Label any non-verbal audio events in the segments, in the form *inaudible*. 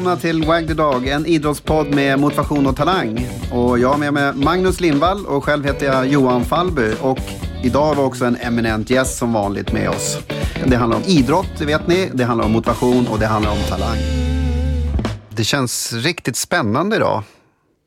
välkomna till Wag the Dog, en idrottspodd med motivation och talang. Och jag har med mig Magnus Lindvall och själv heter jag Johan Fallby. Och idag har vi också en eminent gäst som vanligt med oss. Det handlar om idrott, det vet ni. Det handlar om motivation och det handlar om talang. Det känns riktigt spännande idag,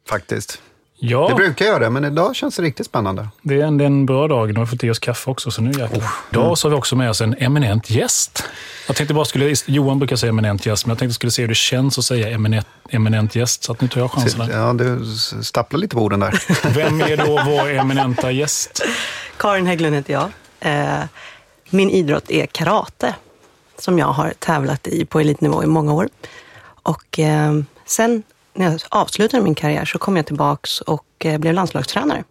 faktiskt. Ja, Det brukar göra det, men idag känns det riktigt spännande. det är en, det är en bra dag. Nu har vi fått i oss kaffe också, så nu jäklar. Oh. Idag så har vi också med oss en eminent gäst. Jag tänkte bara skulle, Johan brukar säga eminent gäst, men jag tänkte skulle se hur det känns att säga eminent, eminent gäst, så att nu tar jag chansen. Ja, du stapplar lite på orden där. *laughs* Vem är då vår *laughs* eminenta gäst? Karin Hägglund heter jag. Eh, Min idrott är karate, som jag har tävlat i på elitnivå i många år. Och eh, sen när jag avslutade min karriär så kom jag tillbaks och eh, blev landslagstränare.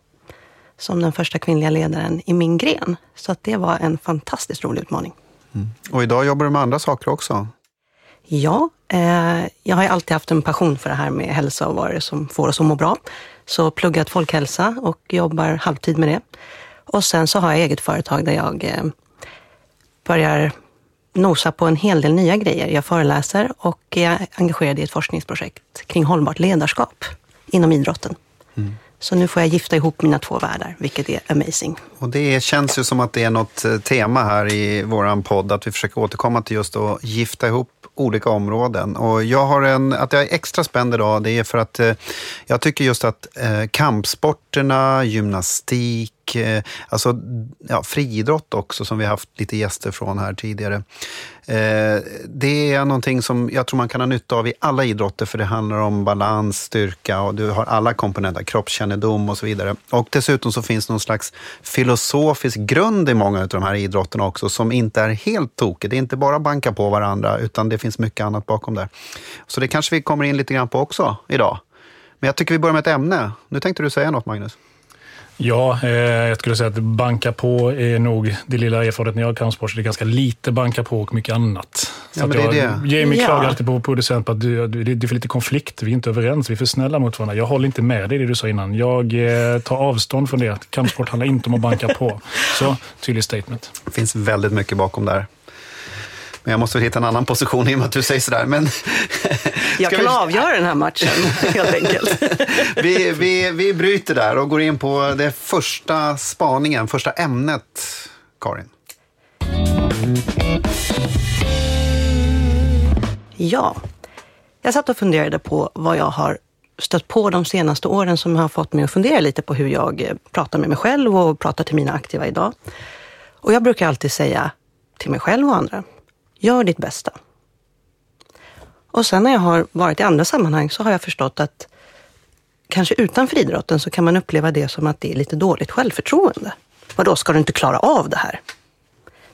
Som den första kvinnliga ledaren i min gren. Så det var en fantastiskt rolig utmaning. Och idag jobbar du med andra saker också. Ja, eh, jag har ju alltid haft en passion för det här med hälsa och vad det är som får oss att må bra. Så pluggat folkhälsa och jobbar halvtid med det. Och sen så har jag eget företag där jag eh, börjar nosa på en hel del nya grejer. Jag föreläser och är engagerad i ett forskningsprojekt kring hållbart ledarskap inom idrotten. Så nu får jag gifta ihop mina två världar, vilket är amazing. Och det känns ju som att det är något eh, tema här i våran podd, att vi försöker återkomma till just att gifta ihop olika områden. Och jag har en, att jag är extra spänd idag, det är för att eh, jag tycker just att eh, kampsporterna, gymnastik, Eh, alltså ja, friidrott också, som vi haft lite gäster från här tidigare. Eh, det är någonting som jag tror man kan ha nytta av i alla idrotter, för det handlar om balans, styrka och du har alla komponenter, kroppskännedom och så vidare. Och dessutom så finns någon slags filosofisk grund i många av de här idrotterna också, som inte är helt tokig. Det är inte bara banka på varandra, utan det finns mycket annat bakom där. Så det kanske vi kommer in lite grann på också idag. Men jag tycker vi börjar med ett ämne. Nu tänkte du säga något, Magnus? Ja, eh, jag skulle säga att banka på är nog det lilla erfarenheten jag har kampsport. så Det är ganska lite banka på och mycket annat. Ja, Så men att det är jag, det. Jamie Ja. klagar alltid på producent på att du, du, det är för lite konflikt. Vi är inte överens. Vi är för snälla mot varandra. Jag håller inte med dig i det du sa innan. Jag eh, tar avstånd från det. Kampsport handlar inte om att banka på. Så, tydlig statement. Det finns väldigt mycket bakom där. Men jag måste väl hitta en annan position i och med att du säger sådär. Men Jag kan vi- avgöra den här matchen, *laughs* helt enkelt. vi, vi, vi bryter där och går in på det första spaningen, första ämnet, Karin. Ja. Jag satt och funderade på vad jag har stött på de senaste åren som har fått mig att fundera lite på hur jag eh, pratar med mig själv och pratar till mina aktiva idag. Och jag brukar alltid säga till mig själv och andra, gör ditt bästa. Och sen när jag har varit i andra sammanhang så har jag förstått att kanske utanför idrotten så kan man uppleva det som att det är lite dåligt självförtroende. Vadå, ska du inte klara av det här?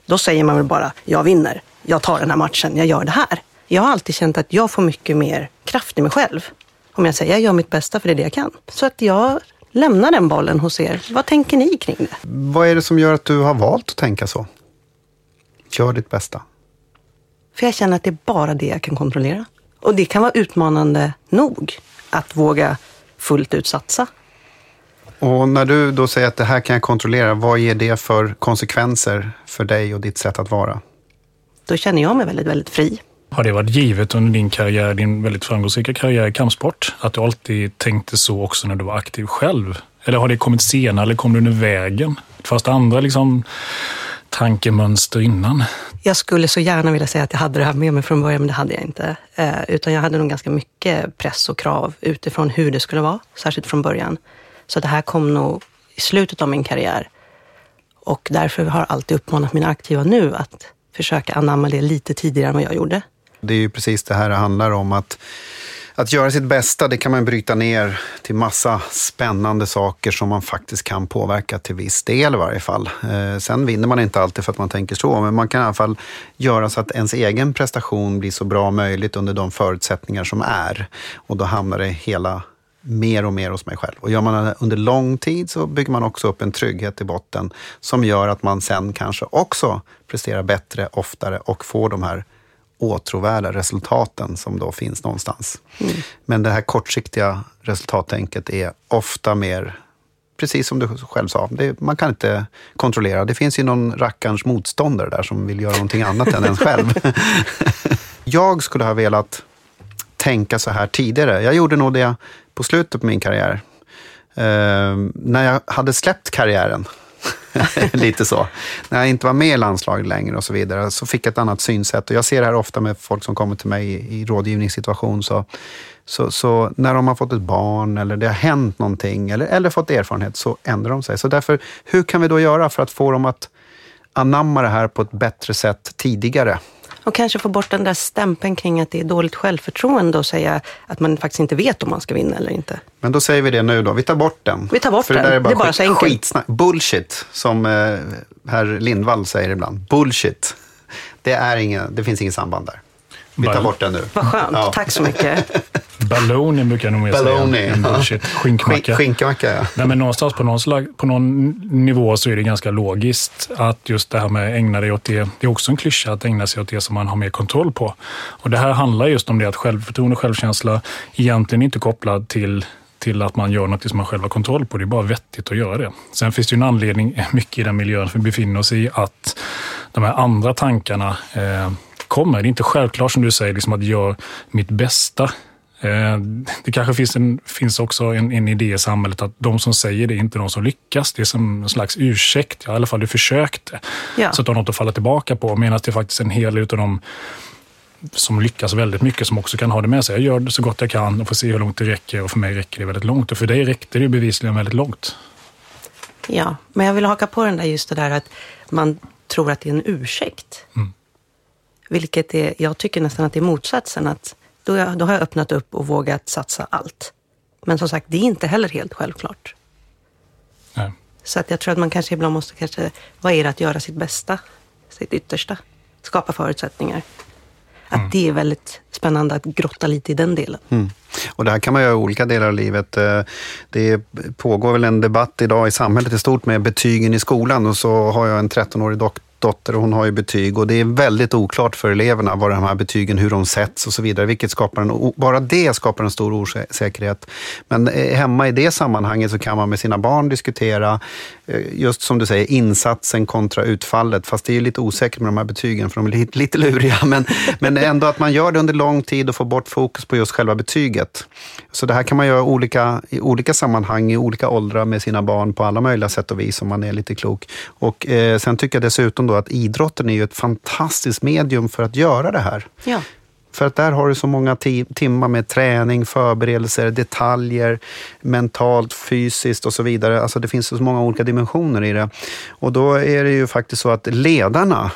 Då säger man väl bara, jag vinner, jag tar den här matchen, jag gör det här. Jag har alltid känt att jag får mycket mer kraft i mig själv. Om jag säger, jag gör mitt bästa för det är det jag kan. Så att jag lämnar den bollen hos er. Vad tänker ni kring det? Vad är det som gör att du har valt att tänka så? Gör ditt bästa. För jag känner att det är bara det jag kan kontrollera. Och det kan vara utmanande nog att våga fullt ut satsa. Och när du då säger att det här kan jag kontrollera, vad ger det för konsekvenser för dig och ditt sätt att vara? Då känner jag mig väldigt, väldigt fri. Har det varit givet under din karriär, din väldigt framgångsrika karriär i kampsport? Att du alltid tänkte så också när du var aktiv själv? Eller har det kommit senare eller kom det under vägen? Fast andra liksom tankemönster innan? Jag skulle så gärna vilja säga att jag hade det här med mig från början, men det hade jag inte. Eh, utan jag hade nog ganska mycket press och krav utifrån hur det skulle vara, särskilt från början. Så det här kom nog i slutet av min karriär. Och därför har jag alltid uppmanat mina aktiva nu att försöka anamma det lite tidigare än vad jag gjorde. Det är ju precis det här det handlar om. Att, att göra sitt bästa, det kan man bryta ner till massa spännande saker som man faktiskt kan påverka till viss del i varje fall. Eh, sen vinner man inte alltid för att man tänker så, men man kan i alla fall göra så att ens egen prestation blir så bra möjligt under de förutsättningar som är. Och då hamnar det hela mer och mer hos mig själv. Och gör man det under lång tid så bygger man också upp en trygghet i botten som gör att man sen kanske också presterar bättre, oftare och får de här åtråvärda resultaten som då finns någonstans. Men det här kortsiktiga resultattänket är ofta mer, precis som du själv sa, det, man kan inte kontrollera. Det finns ju någon rackarns motståndare där som vill göra någonting annat än en själv. *laughs* Jag skulle ha velat tänka så här tidigare. Jag gjorde nog det på slutet på min karriär. Eh, när jag hade släppt karriären, *laughs* lite så. När jag inte var med i landslaget längre och så vidare, så fick jag ett annat synsätt. Och jag ser det här ofta med folk som kommer till mig i, i rådgivningssituation. Så, så, så, när de har fått ett barn eller det har hänt någonting eller, eller fått erfarenhet så ändrar de sig. Så därför, hur kan vi då göra för att få dem att anamma det här på ett bättre sätt tidigare? Och kanske få bort den där stämpeln kring att det är dåligt självförtroende och säga att man faktiskt inte vet om man ska vinna eller inte. Men då säger vi det nu då. Vi tar bort den. Vi tar bort För den. Det, är bara, det är bara skit, så enkelt. skitsnack. Bullshit, som eh, herr Lindvall säger ibland. Bullshit. Det, är ingen, det finns inget samband där. Vi tar bort den nu. Vad skönt. Ja. Tack så mycket. *laughs* Baloney brukar jag nog mer Baloney, säga. ja. Bullshit. Skinkmacka. Skink- Skinkmacka, ja. Nej, men någonstans på någon, slag, på någon nivå så är det ganska logiskt att just det här med ägna dig åt det, det är också en klyscha att ägna sig åt det som man har mer kontroll på. Och det här handlar just om det att självförtroende och självkänsla egentligen inte är kopplad till till att man gör något som man själv har kontroll på. Det är bara vettigt att göra det. Sen finns det ju en anledning, *laughs* mycket i den miljön som vi befinner oss i, att de här andra tankarna eh, kommer. Det är inte självklart som du säger, liksom att göra mitt bästa. Eh, Det kanske finns, en, finns också en, en idé i samhället att de som säger det är inte de som lyckas. Det är som en slags ursäkt. Ja, I alla fall du försökte. Ja. Så att du har något att falla tillbaka på. Medan det är faktiskt en hel del av dem som lyckas väldigt mycket som också kan ha det med sig. Jag gör det så gott jag kan och får se hur långt det räcker. Och för mig räcker det väldigt långt. Och för dig räckte det bevisligen väldigt långt. Ja, men jag vill haka på den där just det där att man tror att det är en ursäkt. Mm. Vilket är, jag tycker nästan att det är motsatsen. Att då, jag, då har jag öppnat upp och vågat satsa allt. Men som sagt, det är inte heller helt självklart. Nej. Så att jag tror att man kanske ibland måste kanske, vad är det att göra sitt bästa? Sitt yttersta? Skapa förutsättningar. Att det är väldigt spännande att grotta lite i den delen. Mm. Och det här kan man göra i olika delar av livet. Eh, Det pågår väl en debatt idag i samhället i stort med betygen i skolan och så har jag en 13-årig dok- dotter och hon har ju betyg och det är väldigt oklart för eleverna vad de här betygen, hur de sätts och så vidare. Vilket skapar en, bara det skapar en stor osäkerhet. Men eh, hemma i det sammanhanget så kan man med sina barn diskutera Eh, just som du säger insatsen kontra utfallet. Fast det är ju lite osäkert med de här betygen för de är lite, lite luriga. *laughs* Men, men ändå att man gör det under lång tid och får bort fokus på just själva betyget. Så det här kan man göra olika, i olika sammanhang, i olika åldrar med sina barn på alla möjliga sätt och vis om man är lite klok. Och eh, sen tycker jag dessutom då att idrotten är ju ett fantastiskt medium för att göra det här. Ja. För att där har du så många timmar med träning, förberedelser, detaljer, mentalt, fysiskt och så vidare. Alltså det finns så många olika dimensioner i det. Och då är det ju faktiskt så att ledarna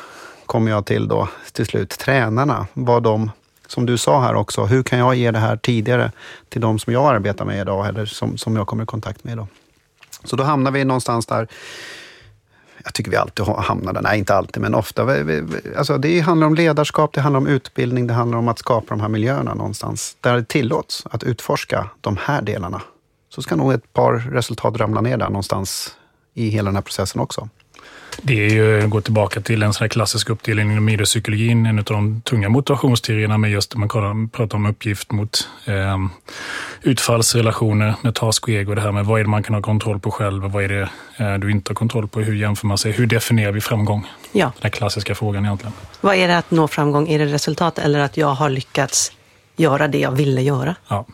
kommer jag till då till slut, tränarna, vad de som du sa här också, hur kan jag ge det här tidigare till de som jag arbetar med idag eller som, som jag kommer i kontakt med idag. Så då hamnar vi någonstans där jag tycker vi alltid hamnar där, nej inte alltid, men ofta. Alltså det handlar om ledarskap, det handlar om utbildning, det handlar om att skapa de här miljöerna någonstans. Där det tillåts att utforska de här delarna. Så ska nog ett par resultat ramla ner där någonstans i hela den här processen också. Det är ju, går tillbaka till en sån här klassisk uppdelning inom idrottspsykologin, en av de tunga motivationsteorierna med just, man kollar- pratar om uppgift mot eh, utfallsrelationer med task och ego. Det här med vad är det man kan ha kontroll på själv och vad är det eh, du inte har kontroll på? Hur jämför man sig? Hur definierar vi framgång? ja. Den klassiska frågan egentligen. Vad är det att nå framgång? Är det resultat eller att jag har lyckats göra det jag ville göra? Ja.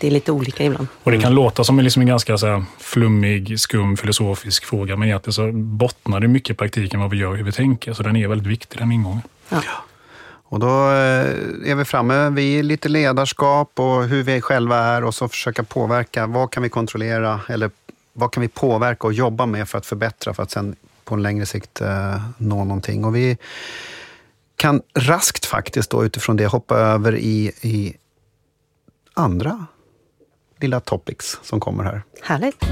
Det är lite olika ibland. Och det kan låta som en, liksom en ganska så här flummig, skum, filosofisk fråga, men egentligen så bottnar det mycket i praktiken vad vi gör och hur vi tänker. Så den är väldigt viktig, den ingången. Ja. Och då eh, är vi framme vid lite ledarskap och hur vi själva är och så försöka påverka. Vad kan vi kontrollera eller vad kan vi påverka och jobba med för att förbättra för att sen på en längre sikt eh, nå någonting. Och vi kan raskt faktiskt då utifrån det hoppa över i, i andra lilla topics som kommer här. Härligt.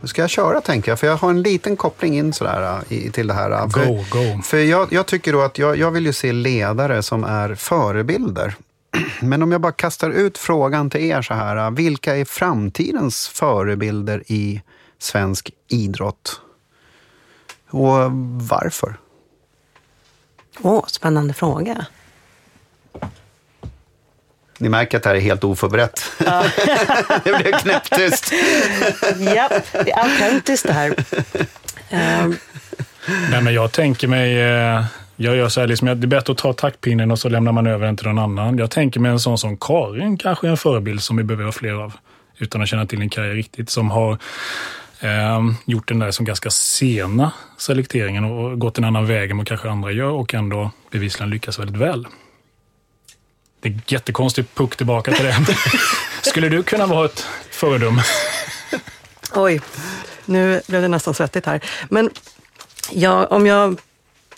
Nu ska jag köra tänker jag, för jag har en liten koppling in sådär i, till det här. För, Go, go. För jag, jag tycker då att jag, jag vill ju se ledare som är förebilder. *clears throat* Men om jag bara kastar ut frågan till er så här. Vilka är framtidens förebilder i svensk idrott? Och varför? Åh, spännande fråga. Ni märker att det här är helt oförberett. *laughs* det blev knäpptyst. Japp, det är autentiskt det här. Ehm, Nej, men jag tänker mig, eh, Jag gör så här, liksom, det är bättre att ta taktpinnen och så lämnar man över den till någon annan. Jag tänker mig en sån som Karin, kanske en förebild som vi behöver ha fler av. Utan att känna till din karriär riktigt. Som har eh, gjort den där som ganska sena selekteringen och gått en annan väg än vad kanske andra gör och ändå bevisligen lyckas väldigt väl. Det är jättekonstigt puck tillbaka till det. *laughs* Skulle du kunna vara ett föredöme? Oj, nu blev det nästan svettigt här. Men ja, om jag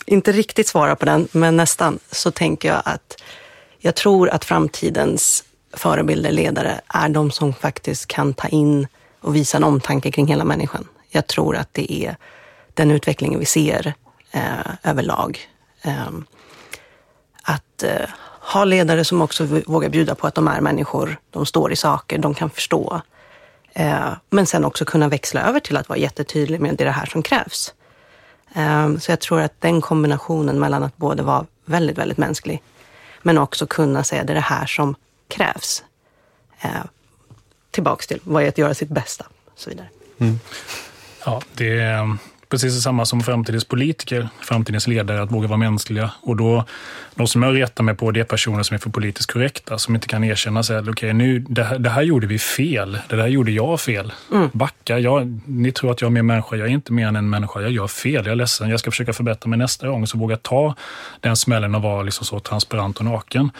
inte riktigt svarar på den, men nästan, så tänker jag att jag tror att framtidens förebilder, ledare, är de som faktiskt kan ta in och visa en omtanke kring hela människan. Jag tror att det är den utvecklingen vi ser eh, överlag. Eh, att eh, ha ledare som också vågar bjuda på att de är människor, de står i saker, de kan förstå. Eh, men sen också kunna växla över till att vara jättetydlig med det, är det här som krävs. Eh, så jag tror att den kombinationen mellan att både vara väldigt, väldigt mänsklig, men också kunna säga det är det här som krävs. Eh, tillbaks till vad är att göra sitt bästa och så vidare. Mm. Ja, det är precis samma som framtidens politiker, framtidens ledare, att våga vara mänskliga. Och då, de som jag retar mig på, det är personer som är för politiskt korrekta, som inte kan erkänna att okej, okay, nu, det här, det, här, gjorde vi fel, det där gjorde jag fel. Mm. Backa, jag, ni tror att jag är mer människa, jag är inte mer än en människa, jag gör fel, jag är ledsen, jag ska försöka förbättra mig nästa gång. Så våga ta den smällen och vara liksom så transparent och naken.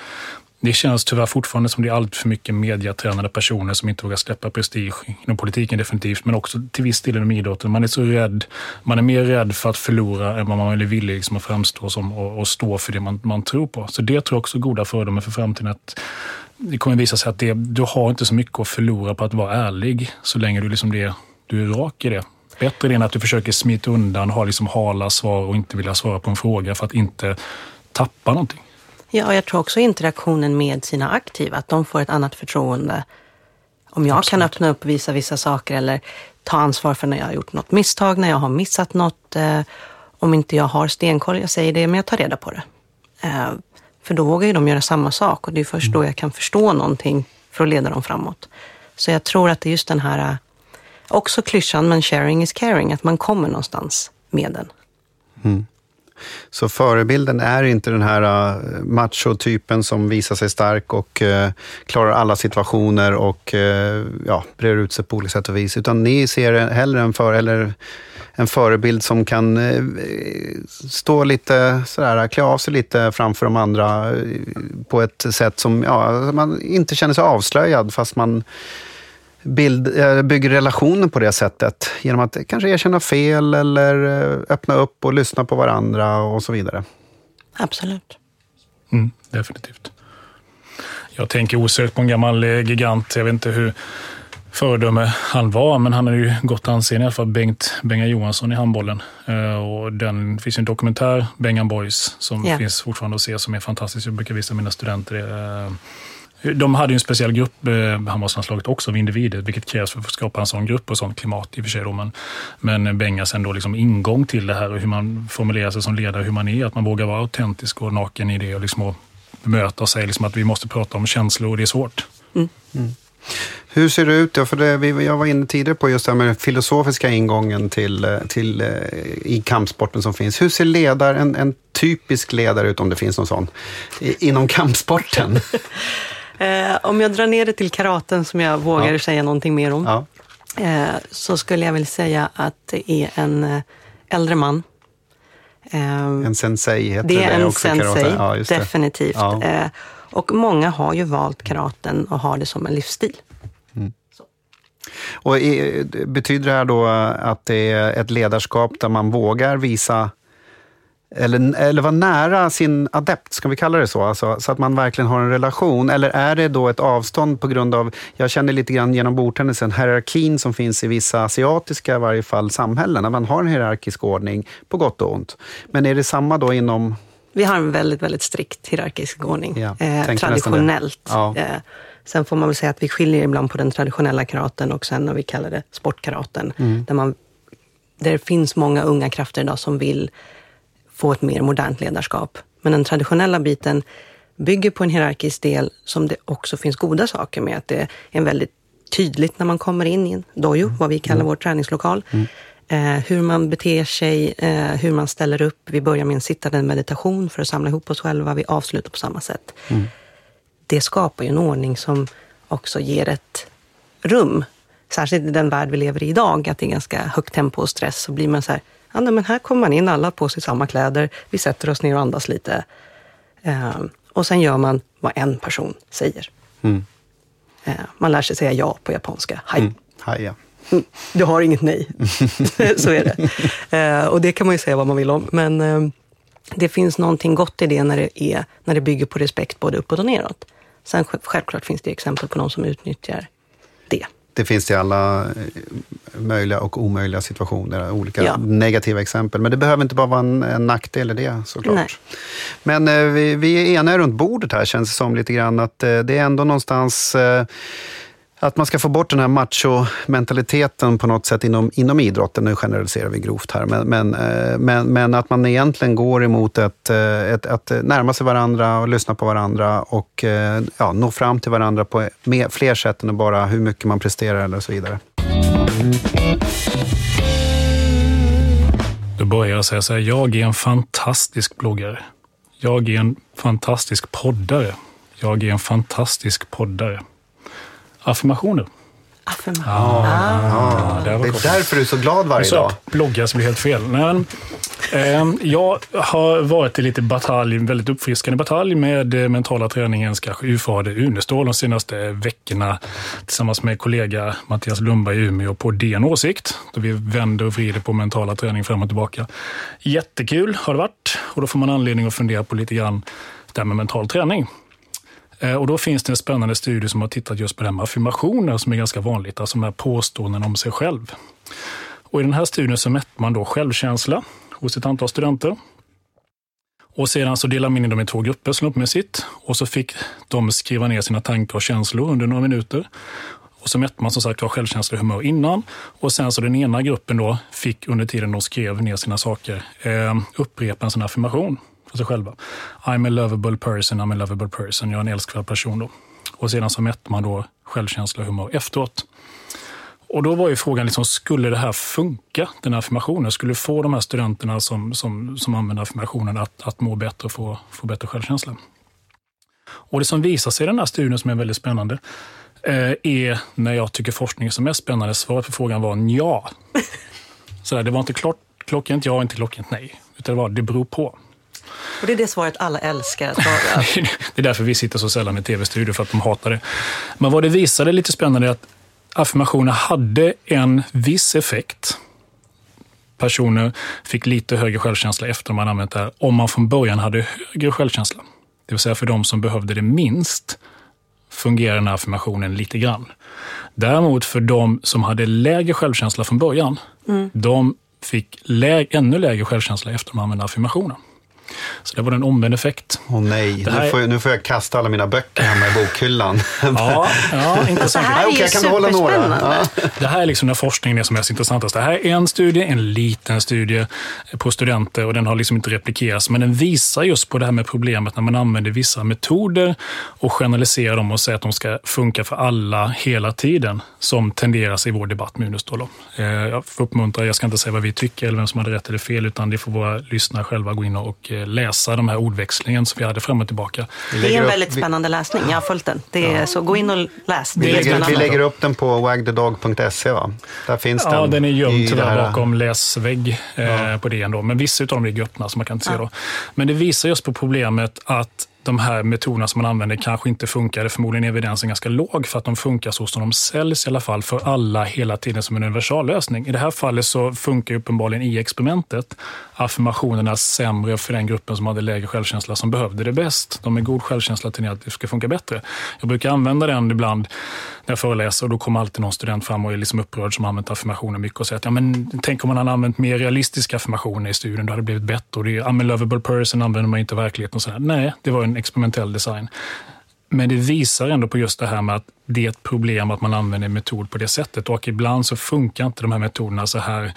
Det känns tyvärr fortfarande som det är allt för mycket mediatränade personer som inte vågar släppa prestige inom politiken definitivt, men också till viss del inom idrotten. Man är så rädd, man är mer rädd för att förlora än vad man är villig liksom att framstå som och, och stå för det man, man tror på. Så det tror jag också är goda fördomar för framtiden. Att det kommer visa sig att det, du har inte så mycket att förlora på att vara ärlig så länge du, liksom det, du är rak i det. Bättre det än att du försöker smita undan, ha liksom hala svar och inte vilja svara på en fråga för att inte tappa någonting. Ja, jag tror också interaktionen med sina aktiva, att de får ett annat förtroende. Om jag Absolut. kan öppna upp och visa vissa saker eller ta ansvar för när jag har gjort något misstag, när jag har missat något. Eh, om inte jag har stenkoll, jag säger det, men jag tar reda på det. Eh, för då vågar ju de göra samma sak och det är först mm. då jag kan förstå någonting för att leda dem framåt. Så jag tror att det är just den här, eh, också klyschan, men sharing is caring, att man kommer någonstans med den. Mm. Så förebilden är inte den här äh, machotypen som visar sig stark och äh, klarar alla situationer och äh, ja, breder ut sig på olika sätt och vis. Utan ni ser hellre en, för, eller en förebild som kan stå lite sådär, klä av sig lite framför de andra på ett sätt som ja, man inte känner sig avslöjad fast man bild, eh, bygger relationer på det sättet. Genom att kanske erkänna fel eller eh, öppna upp och lyssna på varandra och så vidare. Absolut. Mm, definitivt. Jag tänker osökt på en gammal eh, gigant. Jag vet inte hur föredöme han var, men han har ju gott anseende i alla fall. Bengt Benga Johansson i handbollen. Och den finns en dokumentär, Bengan Boys, som yeah. finns fortfarande att se, som är fantastisk. Jag brukar visa mina studenter det de hade ju en speciell grupp, eh, handbollslandslaget också, av individer, vilket krävs för att skapa en sån grupp och sånt klimat i och för sig. Då. Men, men Bengas ändå liksom ingång till det här och hur man formulerar sig som ledare, hur man är, att man vågar vara autentisk och naken i det och liksom bemöta och säga liksom att vi måste prata om känslor och det är svårt. Mm. Mm. Hur ser det ut? Ja, för det, jag var inne tidigare på just det här med den filosofiska ingången till, eh, till, eh, i kampsporten som finns. Hur ser ledare, en, en typisk ledare ut, om det finns någon sån, inom kampsporten? *laughs* Eh, om jag drar ner det till karaten som jag vågar ja. säga någonting mer om. Ja. Eh, så skulle jag vilja säga att det är en eh, äldre man. Eh, en sensei heter det, det är en också sensei, ja, definitivt. Eh, och många har ju valt karaten och har det som en livsstil. Mm. Och betyder det här då att det är ett ledarskap där man vågar visa eller, eller vara nära sin adept, ska vi kalla det så? Alltså, så att man verkligen har en relation. Eller är det då ett avstånd på grund av, jag känner lite grann genom bordtennisen, hierarkin som finns i vissa asiatiska, i varje fall, samhällen. Att man har en hierarkisk ordning, på gott och ont. Men är det samma då inom... Vi har en väldigt, väldigt strikt hierarkisk ordning. Ja, eh, traditionellt. Ja. Eh, sen får man väl säga att vi skiljer ibland på den traditionella karaten och sen när vi kallar det sportkaraten. Mm. Där, man, där det finns många unga krafter idag som vill få ett mer modernt ledarskap. Men den traditionella biten bygger på en hierarkisk del som det också finns goda saker med. Att det är väldigt tydligt när man kommer in i en dojo, vad vi kallar mm. vår träningslokal. Mm. Eh, hur man beter sig, eh, hur man ställer upp. Vi börjar med en sittande meditation för att samla ihop oss själva. Vi avslutar på samma sätt. Mm. Det skapar ju en ordning som också ger ett rum. Särskilt i den värld vi lever i idag, att det är ganska högt tempo och stress. Så blir man så här, ja, men här kommer man in, alla på sig samma kläder. Vi sätter oss ner och andas lite. Eh, och sen gör man vad en person säger. Mm. Eh, man lär sig säga ja på japanska. Hai. Mm. Hai ja. Mm. Du har inget nej. *laughs* så är det. Eh, och det kan man ju säga vad man vill om. Men eh, det finns någonting gott i det när det, är, när det bygger på respekt både uppåt och neråt. Sen självklart finns det exempel på de som utnyttjar det finns i alla eh, möjliga och omöjliga situationer, olika ja. negativa exempel. Men det behöver inte bara vara en, en nackdel i det såklart. Nej. Men eh, vi, vi är eniga runt bordet här känns det som lite grann att eh, det är ändå någonstans eh, att man ska få bort den här macho-mentaliteten på något sätt inom, inom idrotten. Nu generaliserar vi grovt här, men, men, eh, men, men att man egentligen går emot ett, eh, ett, att närma sig varandra och lyssna på varandra och eh, ja, nå fram till varandra på fler sätt än bara hur mycket man presterar eller så vidare. Då börjar jag säga så här, jag är en fantastisk bloggare. Jag är en fantastisk poddare. Jag är en fantastisk poddare. Affirmationer. Affirmationer. Ah, ah, det, det är därför du är så glad varje så dag. Bloggar så blir helt fel. Men, eh, jag har varit i lite batalj, väldigt uppfriskande batalj med eh, mentala träningens kanske urfader Unestål de senaste veckorna tillsammans med kollega Mattias Lundberg i Umeå på DN Åsikt. Då vi vänder och vrider på mentala träning fram och tillbaka. Jättekul har det varit och då får man anledning att fundera på lite grann det här med mental träning. Eh, och då finns det en spännande studie som har tittat just på det här med affirmationer som är ganska vanligt, alltså med påståenden om sig själv. Och I den här studien så mätte man då självkänsla hos ett antal studenter. Och sedan så delade man in dem i två grupper slumpmässigt och så fick de skriva ner sina tankar och känslor under några minuter. Och så mätte man som sagt var självkänsla och humör innan. Och sen så den ena gruppen då fick under tiden de skrev ner sina saker eh, upprepa en sån affirmation för sig själva. I'm a lovable person, I'm a lovable person. Jag är en älskvärd person. Då. Och sedan så mätte man då självkänsla och humör efteråt. Och då var ju frågan, liksom, skulle det här funka, den här affirmationen? Skulle få de här studenterna som, som, som använder affirmationen att, att må bättre och få, få bättre självkänsla? Och det som visar sig i den här studien som är väldigt spännande eh, är när jag tycker forskning är som mest spännande. Svaret på frågan var ja. *laughs* Så där, det var inte klart, klockrent ja, inte klockrent nej. Utan det var det beror på. Och det är det svaret alla älskar att höra. *laughs* det är därför vi sitter så sällan i tv-studio, för att de hatar det. Men vad det visade lite spännande är att affirmationer hade en viss effekt. Personer fick lite högre självkänsla efter man använt det här, om man från början hade högre självkänsla. Det vill säga för de som behövde det minst fungerar den här affirmationen lite grann. Däremot för de som hade lägre självkänsla från början, mm. de fick lä ännu lägre självkänsla efter man använde affirmationen. Så det var en omvänd effekt. Åh oh, nej, här... nu, får jag, nu får jag kasta alla mina böcker hemma i bokhyllan. *laughs* ja, ja intressant. Det här är ju okay, kan behålla några. Ja. Det här är liksom när forskningen är som mest intressantast. Det här är en studie, en liten studie på studenter och den har liksom inte replikerats. Men den visar just på det här med problemet när man använder vissa metoder och generaliserar dem och säger att de ska funka för alla hela tiden, som tenderas i vår debatt med Unestål. Eh, jag får uppmuntra, jag ska inte säga vad vi tycker eller vem som hade rätt eller fel, utan det får våra lyssnare själva gå in och läsa de här ordväxlingen som vi hade fram och tillbaka. Det är en väldigt spännande läsning. Jag har följt den. Det är, ja. Så gå in och läs. vi, lägger, vi lägger upp den på wagthedog.se va? Där finns ja, den. den är gömd tyvärr bakom läsvägg eh, ja. på det ändå. Men vissa av dem ligger öppna så man kan inte se. Då. Men det visar just på problemet att de här metoderna som man använder kanske inte funkar. Förmodligen är evidensen ganska låg för att de funkar så som de säljs i alla fall för alla hela tiden som en universallösning. I det här fallet så funkar uppenbarligen i experimentet affirmationerna sämre för den gruppen som hade lägre självkänsla som behövde det bäst. De med god självkänsla till att det ska funka bättre. Jag brukar använda den ibland när jag föreläser och då kommer alltid någon student fram och är liksom upprörd som har använt affirmationer mycket och säger att ja, men, tänk om man hade använt mer realistiska affirmationer i studien, då hade det blivit bättre. Och det är, I'm a lovable person använder man inte i verkligheten. Och Nej, det var en experimentell design. Men det visar ändå på just det här med att det är ett problem att man använder en metod på det sättet och ibland så funkar inte de här metoderna så här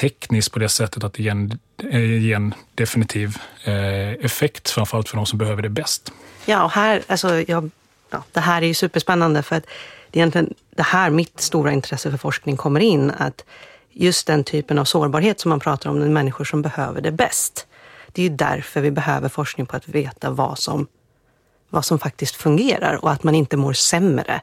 tekniskt på det sättet att det ger en, eh, ger en definitiv eh, effekt, framförallt för de som behöver det bäst. Ja, och här, alltså, jag, ja, det här är ju superspännande för att det är egentligen det här mitt stora intresse för forskning kommer in. Att just den typen av sårbarhet som man pratar om, den människor som behöver det bäst. Det är ju därför vi behöver forskning på att veta vad som, vad som faktiskt fungerar och att man inte mår sämre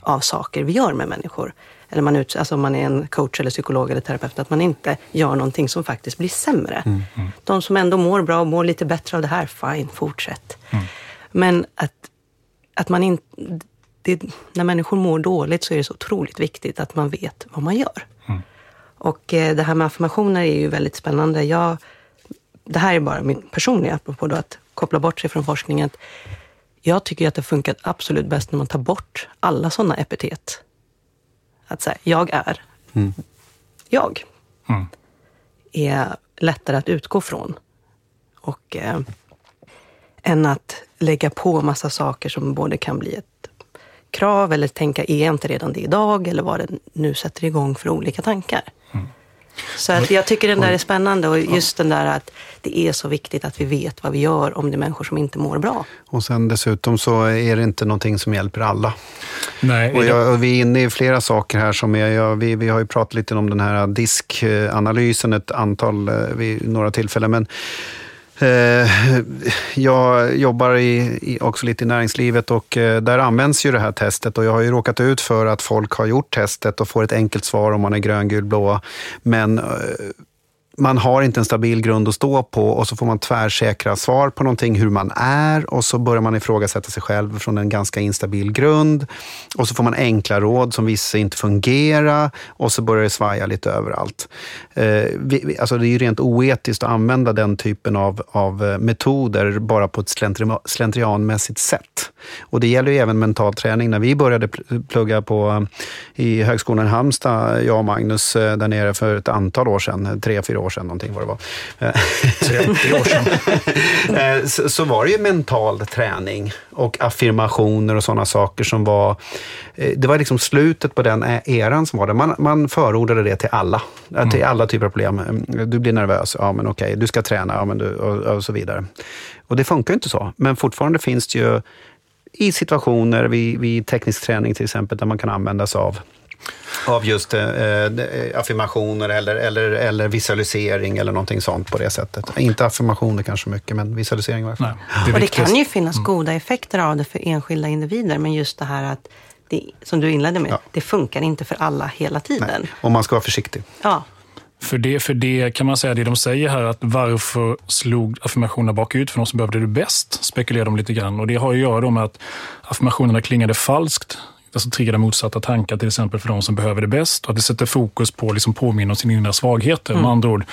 av saker vi gör med människor. Eller man ut, alltså om man är en coach eller psykolog eller terapeut, att man inte gör någonting som faktiskt blir sämre. Mm, mm. De som ändå mår bra och mår lite bättre av det här, fine, fortsätt. Mm. Men att, att man inte... när människor mår dåligt så är det så otroligt viktigt att man vet vad man gör. Mm. Och eh, det här med affirmationer är ju väldigt spännande. Jag, det här är bara min personliga, apropå då att koppla bort sig från forskningen. Jag tycker att det funkar absolut bäst när man tar bort alla sådana epitet. Att säga, jag är mm. jag. Mm. Är lättare att utgå från. Och eh, än att lägga på massa saker som både kan bli ett krav eller tänka, är jag inte redan det idag? Eller vad det nu sätter igång för olika tankar. Så att jag tycker den där är spännande och just den där att det är så viktigt att vi vet vad vi gör om det är människor som inte mår bra. Och sen dessutom så är det inte någonting som hjälper alla. Nej, och, jag, och vi är inne i flera saker här som är, jag, vi, vi har ju pratat lite om den här diskanalysen ett antal, eh, vid några tillfällen, men Eh, jag jobbar i, också lite i näringslivet och eh, där används ju det här testet och jag har ju råkat ut för att folk har gjort testet och får ett enkelt svar om man är grön, gul, blå. Men eh, man har inte en stabil grund att stå på och så får man tvärsäkra svar på någonting, hur man är och så börjar man ifrågasätta sig själv från en ganska instabil grund. Och så får man enkla råd som visar inte fungera och så börjar det svaja lite överallt. Eh, vi, alltså det är ju rent oetiskt att använda den typen av, av eh, metoder bara på ett slentrianmässigt sätt. Och det gäller ju även mental träning. När vi började plugga på, eh, i Högskolan i Halmstad, jag och Magnus, eh, där nere för ett antal år sedan, tre, fyra år sedan någonting vad det var. 30 år sedan. *laughs* Eh, så, så var det ju mental träning och affirmationer och sådana saker som var... Eh, det var liksom slutet på den eran som var det. Man, man förordade det till alla. Mm. Till alla typer av problem. Mm, du blir nervös, ja men okej. Du ska träna, ja men du, och, och så vidare. Och det funkar ju inte så. Men fortfarande finns det ju i situationer vid, vid teknisk träning till exempel, där man kan använda sig av av just eh, eh, affirmationer eller, eller, eller visualisering eller någonting sånt på det sättet. Inte affirmationer kanske mycket, men visualisering i alla fall. Det och det kan ju finnas mm. goda effekter av det för enskilda individer, men just det här att det, som du inledde med, ja. det funkar inte för alla hela tiden. Nej. Och man ska vara försiktig. Ja. För det, för det kan man säga, det de säger här, att varför slog affirmationerna bakut för de som behövde det bäst, spekulerar de lite grann. Och det har att göra med att affirmationerna klingade falskt alltså triggade motsatta tankar, till exempel för de som behöver det bäst. Och att det sätter fokus på liksom påminna om sina inre svagheter. Mm. Med andra ord,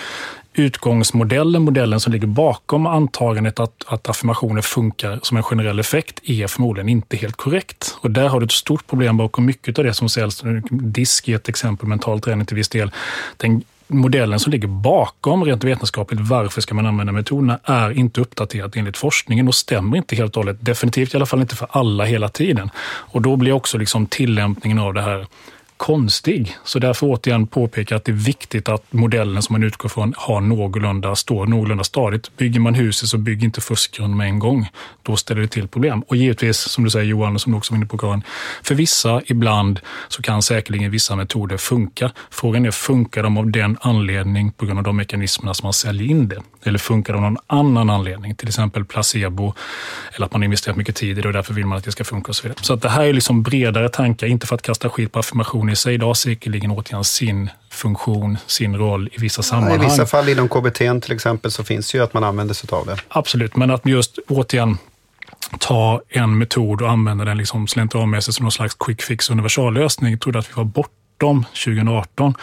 utgångsmodellen, modellen som ligger bakom antagandet att, att affirmationer funkar som en generell effekt, är förmodligen inte helt korrekt. Och där har du ett stort problem bakom mycket av det som säljs. Disk är ett exempel, mental träning till viss del. Den modellen som ligger bakom rent vetenskapligt varför ska man använda metoderna är inte uppdaterat enligt forskningen och stämmer inte helt och hållet. Definitivt i alla fall inte för alla hela tiden. Och då blir också liksom tillämpningen av det här konstig. Så därför återigen påpeka att det är viktigt att modellen som man utgår från har någorlunda, står någorlunda stadigt. Bygger man huset så bygg inte fuskgrund med en gång. Då ställer det till problem. Och givetvis, som du säger Johan, och som du också var inne på Karin, för vissa ibland så kan säkerligen vissa metoder funka. Frågan är, funkar de av den anledning på grund av de mekanismerna som man säljer in det? Eller funkar de av någon annan anledning? Till exempel placebo, eller att man investerat mycket tid i det och därför vill man att det ska funka och så vidare. Så att det här är liksom bredare tankar, inte för att kasta skit på affirmationer, i sig. Idag säkerligen återigen sin funktion, sin roll i vissa sammanhang. I vissa fall inom KBT till exempel så finns det ju att man använder sig av det. Absolut, men att just återigen ta en metod och använda den liksom slentrianmässigt som någon slags quick fix universallösning. Trodde att vi var bortom 2018.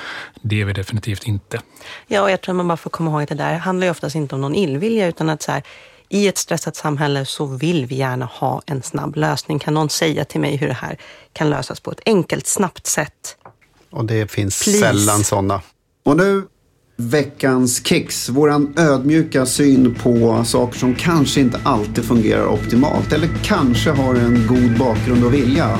Det är vi definitivt inte. Ja, och jag tror att man bara får komma ihåg att det där handlar ju oftast inte om någon illvilja, utan att så här, i ett stressat samhälle så vill vi gärna ha en snabb lösning. Kan någon säga till mig hur det här kan lösas på ett enkelt, snabbt sätt? Och det finns Please. sällan sådana. Och nu veckans Kicks. Våran ödmjuka syn på saker som kanske inte alltid fungerar optimalt eller kanske har en god bakgrund och vilja.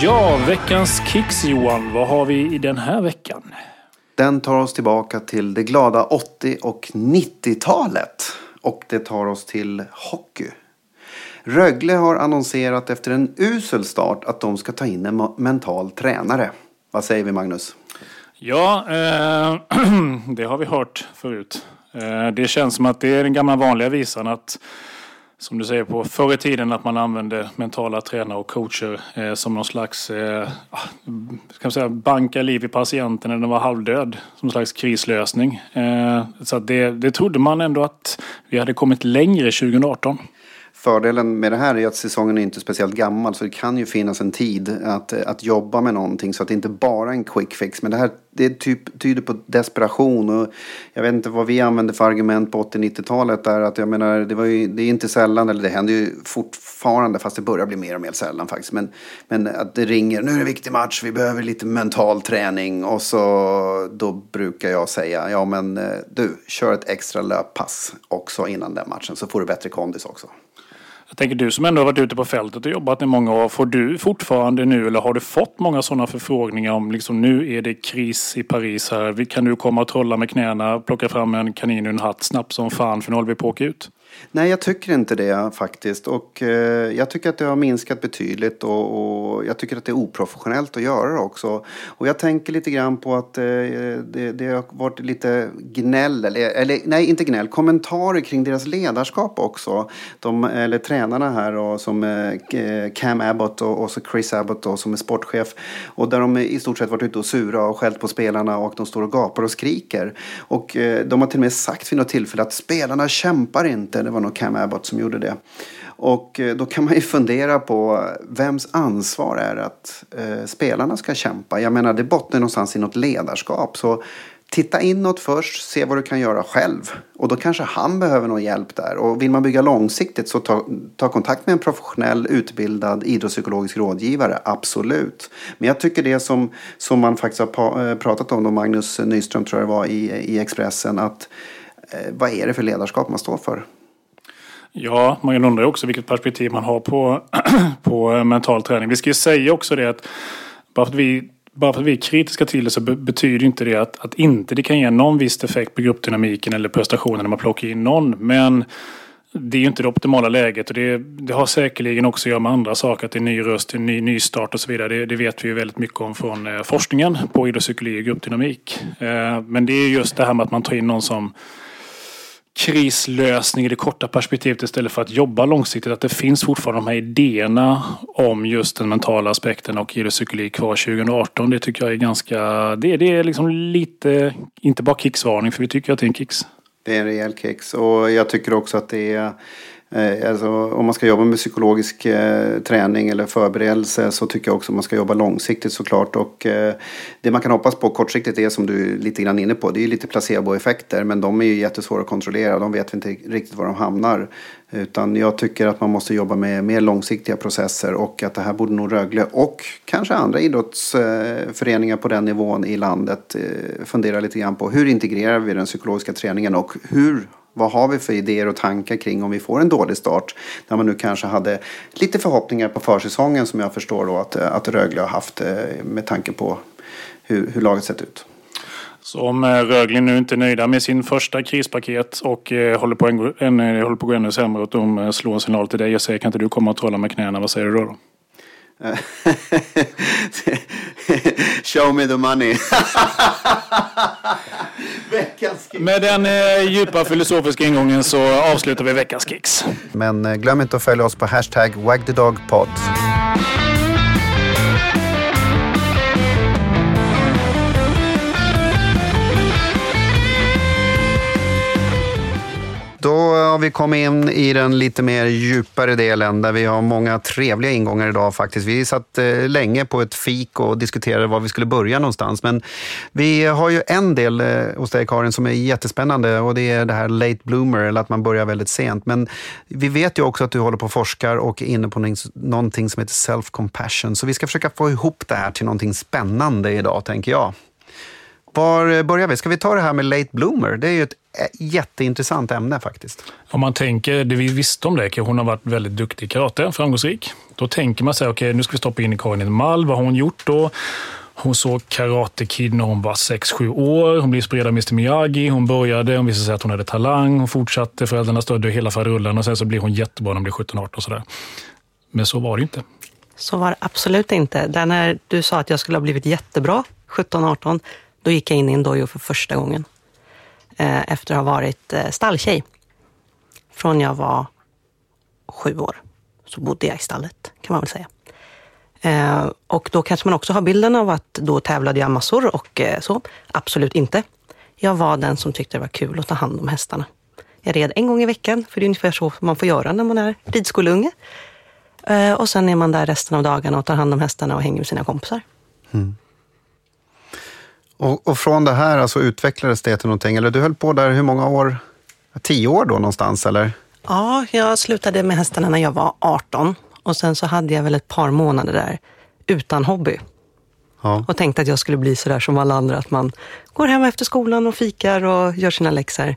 Ja, veckans Kicks Johan. Vad har vi i den här veckan? Den tar oss tillbaka till det glada 80 och 90-talet. Och det tar oss till hockey. Rögle har annonserat efter en usel start att de ska ta in en mental tränare. Vad säger vi Magnus? Ja, eh, *clears throat* det har vi hört förut. Eh, det känns som att det är den gamla vanliga visan att som du säger på förr i tiden att man använde mentala tränare och coacher eh, som någon slags eh, ah, säga, banka liv i patienten när den var halvdöd. Som slags krislösning. Eh, så det, det trodde man ändå att vi hade kommit längre 2018. Fördelen med det här är att säsongen är inte speciellt gammal så det kan ju finnas en tid att, att jobba med någonting så att det inte bara är en quick fix. Men det här det typ, tyder på desperation och jag vet inte vad vi använde för argument på 80-90-talet där att jag menar det var ju, det är inte sällan eller det händer ju fortfarande fast det börjar bli mer och mer sällan faktiskt. Men, men att det ringer, nu är det en viktig match, vi behöver lite mental träning och så då brukar jag säga ja men eh, du kör ett extra löppass också innan den matchen så får du bättre kondis också. Jag tänker du som ändå har varit ute på fältet och jobbat i många år. Får du fortfarande nu eller har du fått många sådana förfrågningar om liksom nu är det kris i Paris här. Kan du komma och trolla med knäna, plocka fram en kanin ur en hatt snabbt som fan för nu håller vi på att åka ut? Nej, jag tycker inte det faktiskt. Och eh, jag tycker att det har minskat betydligt och, och, jag tycker att det är oprofessionellt att göra det också. Och jag tänker lite grann på att eh, det, det, har varit lite gnäll, eller, eller, nej inte gnäll, kommentarer kring deras ledarskap också. De, eller tränarna här och, som eh, Cam Abbott och, och så Chris Abbott då, som är sportchef. Och där de i stort sett varit ute och sura och skällt på spelarna och de står och gapar och skriker. Och eh, de har till och med sagt vid något tillfälle att spelarna kämpar inte det var nog Cam Abbott som gjorde det. Och eh, då kan man ju fundera på vems ansvar är att eh, spelarna ska kämpa. Jag menar det bottnar någonstans i något ledarskap. Så titta inåt först, se vad du kan göra själv. Och då kanske han behöver någon hjälp där. Och vill man bygga långsiktigt så ta, ta kontakt med en professionell utbildad idrottspsykologisk rådgivare. Absolut. Men jag tycker det som, som man faktiskt har eh, pratat om, då Magnus Nyström tror jag det var i, i Expressen, att eh, vad är det för ledarskap man står för? Ja, man undrar också vilket perspektiv man har på, *clears throat* på eh, mental träning. Vi ska ju säga också det att bara för att vi, bara för att vi är kritiska till det så betyder inte det att, att inte det kan ge någon viss effekt på gruppdynamiken eller prestationen när man plockar in någon. Men det är ju inte det optimala läget och det, det, har säkerligen också att göra med andra saker. Att det är ny röst, en ny nystart och så vidare. Det, det vet vi ju väldigt mycket om från eh, forskningen på idrottspsykologi och gruppdynamik. Eh, men det är just det här med att man tar in någon som krislösning i det korta perspektivet istället för att jobba långsiktigt. Att det finns fortfarande de här idéerna om just den mentala aspekten och idrottspsykologi kvar 2018. Det tycker jag är ganska... Det, det är liksom lite, inte bara kicksvarning för vi tycker att det är en kicks. Det är en rejäl kicks och jag tycker också att det är Eh, alltså, om man ska jobba med psykologisk eh, träning eller förberedelse så tycker jag också att man ska jobba långsiktigt såklart. Och eh, det man kan hoppas på kortsiktigt är som du är lite grann inne på. Det är lite placeboeffekter men de är ju jättesvåra att kontrollera. De vet vi inte riktigt var de hamnar. Utan jag tycker att man måste jobba med mer långsiktiga processer och att det här borde nog Rögle och kanske andra idrottsföreningar på den nivån i landet eh, fundera lite grann på. Hur integrerar vi den psykologiska träningen och hur vad har vi för idéer och tankar kring om vi får en dålig start? när man nu kanske hade lite förhoppningar på försäsongen som jag förstår då att, eh, att Rögle har haft eh, med tanke på hur, hur laget sett ut. Så om eh, Rögle nu inte är nöjda med sin första krispaket och eh, håller, på en, en, håller på att gå ännu sämre och de slår en signal till dig och säger kan inte du komma och trolla med knäna, vad säger du då? då? *laughs* Show me the money. *laughs* Med den eh, djupa filosofiska ingången så avslutar vi veckans kicks. Men eh, glöm inte att följa oss på hashtag wagthedogpod. Då har vi kommit in i den lite mer djupare delen där vi har många trevliga ingångar idag faktiskt. Vi satt eh, länge på ett fik och diskuterade var vi skulle börja någonstans. Men vi har ju en del eh, hos dig Karin som är jättespännande och det är det här late bloomer, eller att man börjar väldigt sent. Men vi vet ju också att du håller på och forskar och är inne på någonting som heter self-compassion. Så vi ska försöka få ihop det här till någonting spännande idag, tänker jag. Var börjar vi? Ska vi ta det här med late bloomer? Det är ju ett jätteintressant ämne faktiskt. Om man tänker, det vi visste om det, hon har varit väldigt duktig i karate, framgångsrik. Då tänker man sig, okej okay, nu ska vi stoppa in Karin i en mall, vad har hon gjort då? hon såg Karate Kid när hon var 6-7 år. Hon blev inspirerad av Mr Miyagi. Hon började, hon visade sig att hon hade talang. Hon fortsatte, föräldrarna stödde hela faderullen och sen så blev hon jättebra när hon blev 17-18 sådär. Men så var det inte. Så var det absolut inte. Där när du sa att jag skulle ha blivit jättebra 17-18, då gick jag in i en dojo för första gången. Eh, efter att ha varit eh, stalltjej. Från jag var sju år så bodde jag i stallet, kan man väl säga. Eh, och då kanske man också har bilden av att då tävlade jag massor och så. Absolut inte. Jag var den som tyckte det var kul att ta hand om hästarna. Jag red en gång i veckan, för det är ungefär så man får göra när man är ridskoleunge. Och sen är man där resten av dagarna och tar hand om hästarna och hänger med sina kompisar. Mm. Och, och, från det här alltså utvecklades det till någonting? Eller du höll på där hur många år? Tio år då någonstans eller? Ja, jag slutade med hästarna när jag var 18 och sen så hade jag väl ett par månader där utan hobby. Ja. Och tänkte att jag skulle bli sådär som alla andra, att man går hem efter skolan och fikar och gör sina läxor.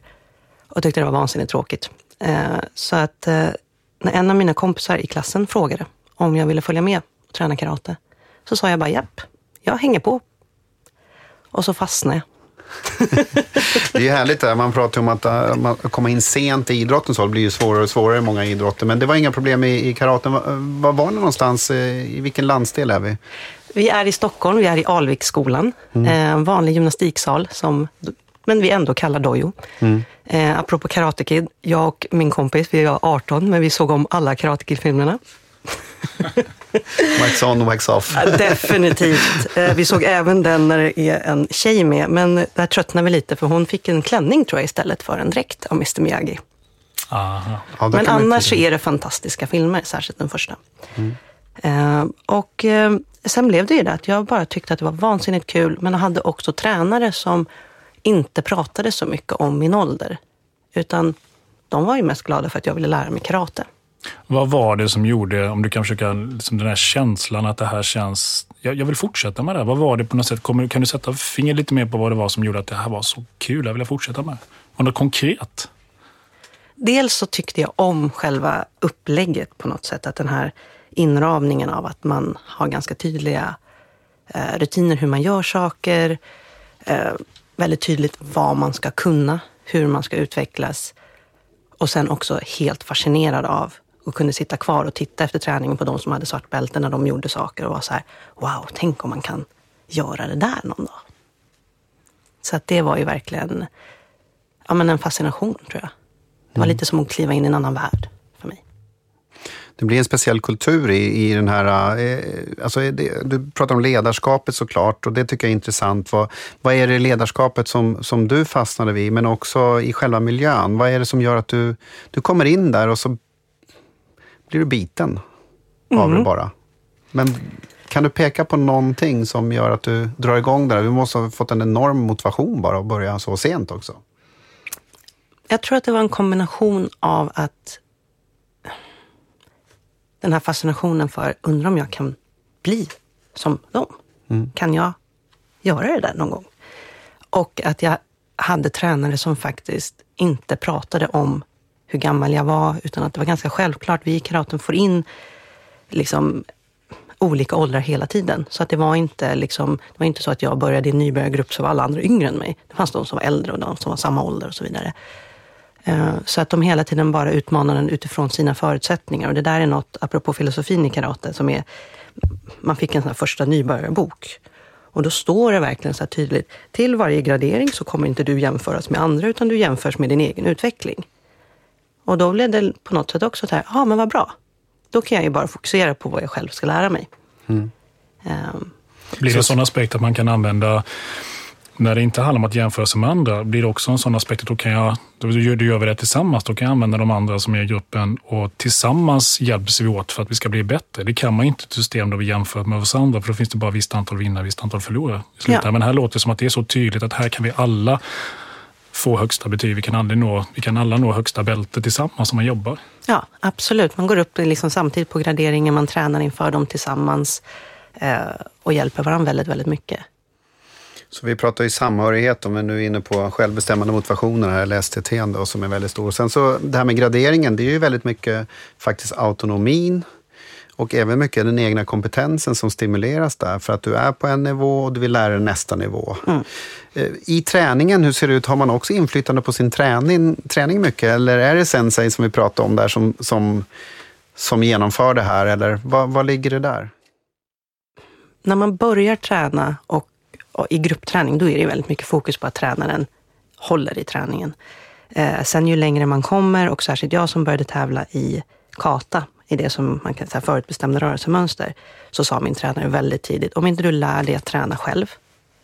Och tyckte det var vansinnigt tråkigt. Eh, så att eh, när en av mina kompisar i klassen frågade om jag ville följa med och träna karate, så sa jag bara japp, jag hänger på. Och så fastnade jag. *laughs* det är ju härligt där. Man pratar om att komma in sent i idrotten så det blir ju svårare och svårare i många idrotter. Men det var inga problem i, i karaten. Var var ni någonstans? Eh, I vilken landsdel är vi? Vi är i Stockholm, vi är i Alviksskolan. Mm. En eh, vanlig gymnastiksal som men vi ändå kallar dojo. Mm. Eh, apropå Karate Kid, jag och min kompis, vi var 18, men vi såg om alla Karate Kid-filmerna. Wax on, wax off. Definitivt. Eh, vi såg även den när det är en tjej med, men där tröttnade vi lite för hon fick en klänning tror jag istället för en dräkt av Mr Miyagi. Ja, men annars så är det fantastiska filmer, särskilt den första. Mm. Eh, och eh, sen blev det ju det att jag bara tyckte att det var vansinnigt kul, men jag hade också tränare som inte pratade så mycket om min ålder. Utan de var ju mest glada för att jag ville lära mig karate. Vad var det som gjorde, om du kan försöka, liksom den här känslan att det här känns, jag, jag vill fortsätta med det. Vad var det på något sätt, kommer, kan du sätta fingret lite mer på vad det var som gjorde att det här var så kul, jag vill fortsätta med? Var något konkret? Dels så tyckte jag om själva upplägget på något sätt, att den här inramningen av att man har ganska tydliga eh, rutiner hur man gör saker, eh, väldigt tydligt vad man ska kunna, hur man ska utvecklas och sen också helt fascinerad av och kunde sitta kvar och titta efter träningen på de som hade svart bälte när de gjorde saker och var så här, wow, tänk om man kan göra det där någon dag. Så att det var ju verkligen ja, men en fascination, tror jag. Det var mm. lite som att kliva in i en annan värld för mig. Det blir en speciell kultur i, i den här... Eh, alltså det, du pratar om ledarskapet såklart och det tycker jag är intressant. Vad, vad är det ledarskapet som, som du fastnade vid, men också i själva miljön? Vad är det som gör att du, du kommer in där och så blir du biten mm. av det mm. bara. Men kan du peka på någonting som gör att du drar igång det där? Du måste ha fått en enorm motivation bara att börja så sent också. Jag tror att det var en kombination av att den här fascinationen för, undrar om jag kan bli som dem? Mm. Kan jag göra det där någon gång? Och att jag hade tränare som faktiskt inte pratade om hur gammal jag var, utan att det var ganska självklart. Vi i karaten får in liksom olika åldrar hela tiden. Så att det var inte liksom, det var inte så att jag började i en nybörjargrupp så var alla andra yngre än mig. Det fanns de som var äldre och de som var samma ålder och så vidare. Eh, så att de hela tiden bara utmanar en utifrån sina förutsättningar. Och det där är något, apropå filosofin i karate, som är... Man fick en sån här första nybörjarbok. Och då står det verkligen så här tydligt, till varje gradering så kommer inte du jämföras med andra, utan du jämförs med din egen utveckling. Och då blev det på något sätt också så här, ja men vad bra. Då kan jag ju bara fokusera på vad jag själv ska lära mig. Mm. Um, Blir det en sån aspekt att man kan använda när det inte handlar om att jämföra sig med andra, blir det också en sån aspekt att då kan jag, då gör vi det tillsammans, då kan jag använda de andra som är i gruppen och tillsammans hjälps vi åt för att vi ska bli bättre. Det kan man inte i ett system då vi jämför med oss andra, för då finns det bara visst antal vinnare, visst antal förlorare. Ja. Men här låter det som att det är så tydligt att här kan vi alla få högsta betyg. Vi kan, aldrig nå, vi kan alla nå högsta bälte tillsammans om man jobbar. Ja, absolut. Man går upp liksom samtidigt på graderingen, man tränar inför dem tillsammans eh, och hjälper varandra väldigt, väldigt mycket. Så vi pratar ju samhörighet, om vi nu är inne på självbestämmande motivationer här, eller STT då, som är väldigt stor. Sen så det här med graderingen, det är ju väldigt mycket faktiskt autonomin och även mycket den egna kompetensen som stimuleras där för att du är på en nivå och du vill lära dig nästa nivå. Mm. Eh, I träningen, hur ser det ut? Har man också inflytande på sin träning, träning mycket eller är det sensei som vi pratade om där som, som, som genomför det här eller vad, vad ligger det där? När man börjar träna och, och i gruppträning, då är det väldigt mycket fokus på att tränaren håller i träningen. Eh, sen ju längre man kommer, och särskilt jag som började tävla i kata, i det som man kan säga förutbestämda rörelsemönster, så sa min tränare väldigt tidigt, om inte du lär dig att träna själv,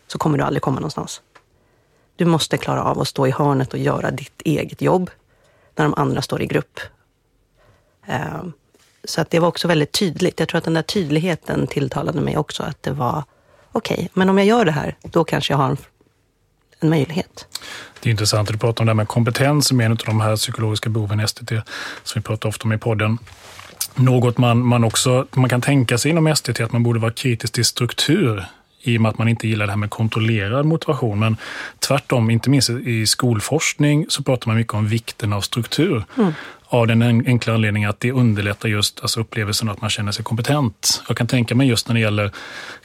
så kommer du aldrig komma någonstans. Du måste klara av att stå i hörnet och göra ditt eget jobb när de andra står i grupp. Eh, så att det var också väldigt tydligt. Jag tror att den där tydligheten tilltalade mig också, att det var okej, okay, men om jag gör det här, då kanske jag har en, en möjlighet. Det är intressant att du pratar om det här med kompetens som är en av de här psykologiska behoven i STT, som vi pratar ofta om i podden. Något man, man också man kan tänka sig inom STT, att man borde vara kritisk till struktur i och med att man inte gillar det här med kontrollerad motivation. Men tvärtom, inte minst i skolforskning så pratar man mycket om vikten av struktur. Mm. Av den enkla anledningen att det underlättar just alltså upplevelsen att man känner sig kompetent. Jag kan tänka mig just när det gäller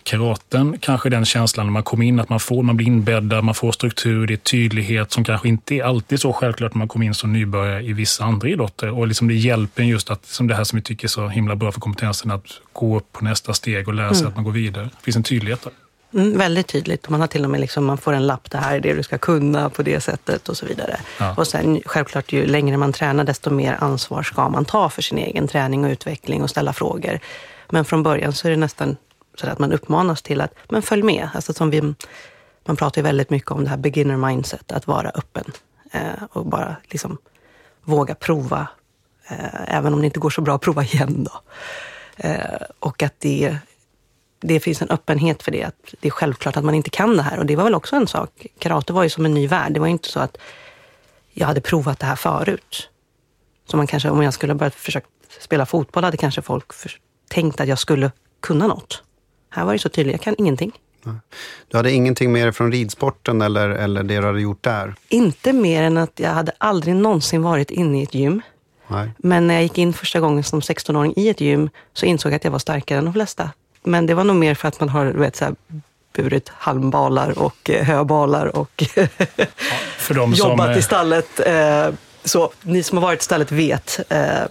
karaten, kanske den känslan när man kommer in, att man, får, man blir inbäddad, man får struktur, det är tydlighet som kanske inte är alltid så självklart när man kommer in som nybörjare i vissa andra idrotter. Och liksom det hjälper just att, som det här som vi tycker är så himla bra för kompetensen, att gå upp på nästa steg och lära sig mm. att man går vidare. Det finns en tydlighet där. Mm, väldigt tydligt. Man har till och med liksom, man får en lapp, det här är det du ska kunna på det sättet och så vidare. Ja. Och sen självklart, ju längre man tränar, desto mer ansvar ska man ta för sin egen träning och utveckling och ställa frågor. Men från början så är det nästan så att man uppmanas till att, men följ med. Alltså som vi, man pratar ju väldigt mycket om det här beginner mindset, att vara öppen eh, och bara liksom våga prova. Eh, även om det inte går så bra, prova igen då. Eh, och att det det finns en öppenhet för det. Att det är självklart att man inte kan det här. Och det var väl också en sak. Karate var ju som en ny värld. Det var inte så att jag hade provat det här förut. Så man kanske, om jag skulle börjat försöka spela fotboll hade kanske folk tänkt att jag skulle kunna något. Här var det så tydligt, jag kan ingenting. Du hade ingenting mer från ridsporten eller, eller det du hade gjort där? Inte mer än att jag hade aldrig någonsin varit inne i ett gym. Nej. Men när jag gick in första gången som 16-åring i ett gym så insåg jag att jag var starkare än de flesta. Men det var nog mer för att man har vet, så här, burit halmbalar och eh, höbalar och *laughs* ja, jobbat som, i stallet. Eh, så ni som har varit i stallet vet eh,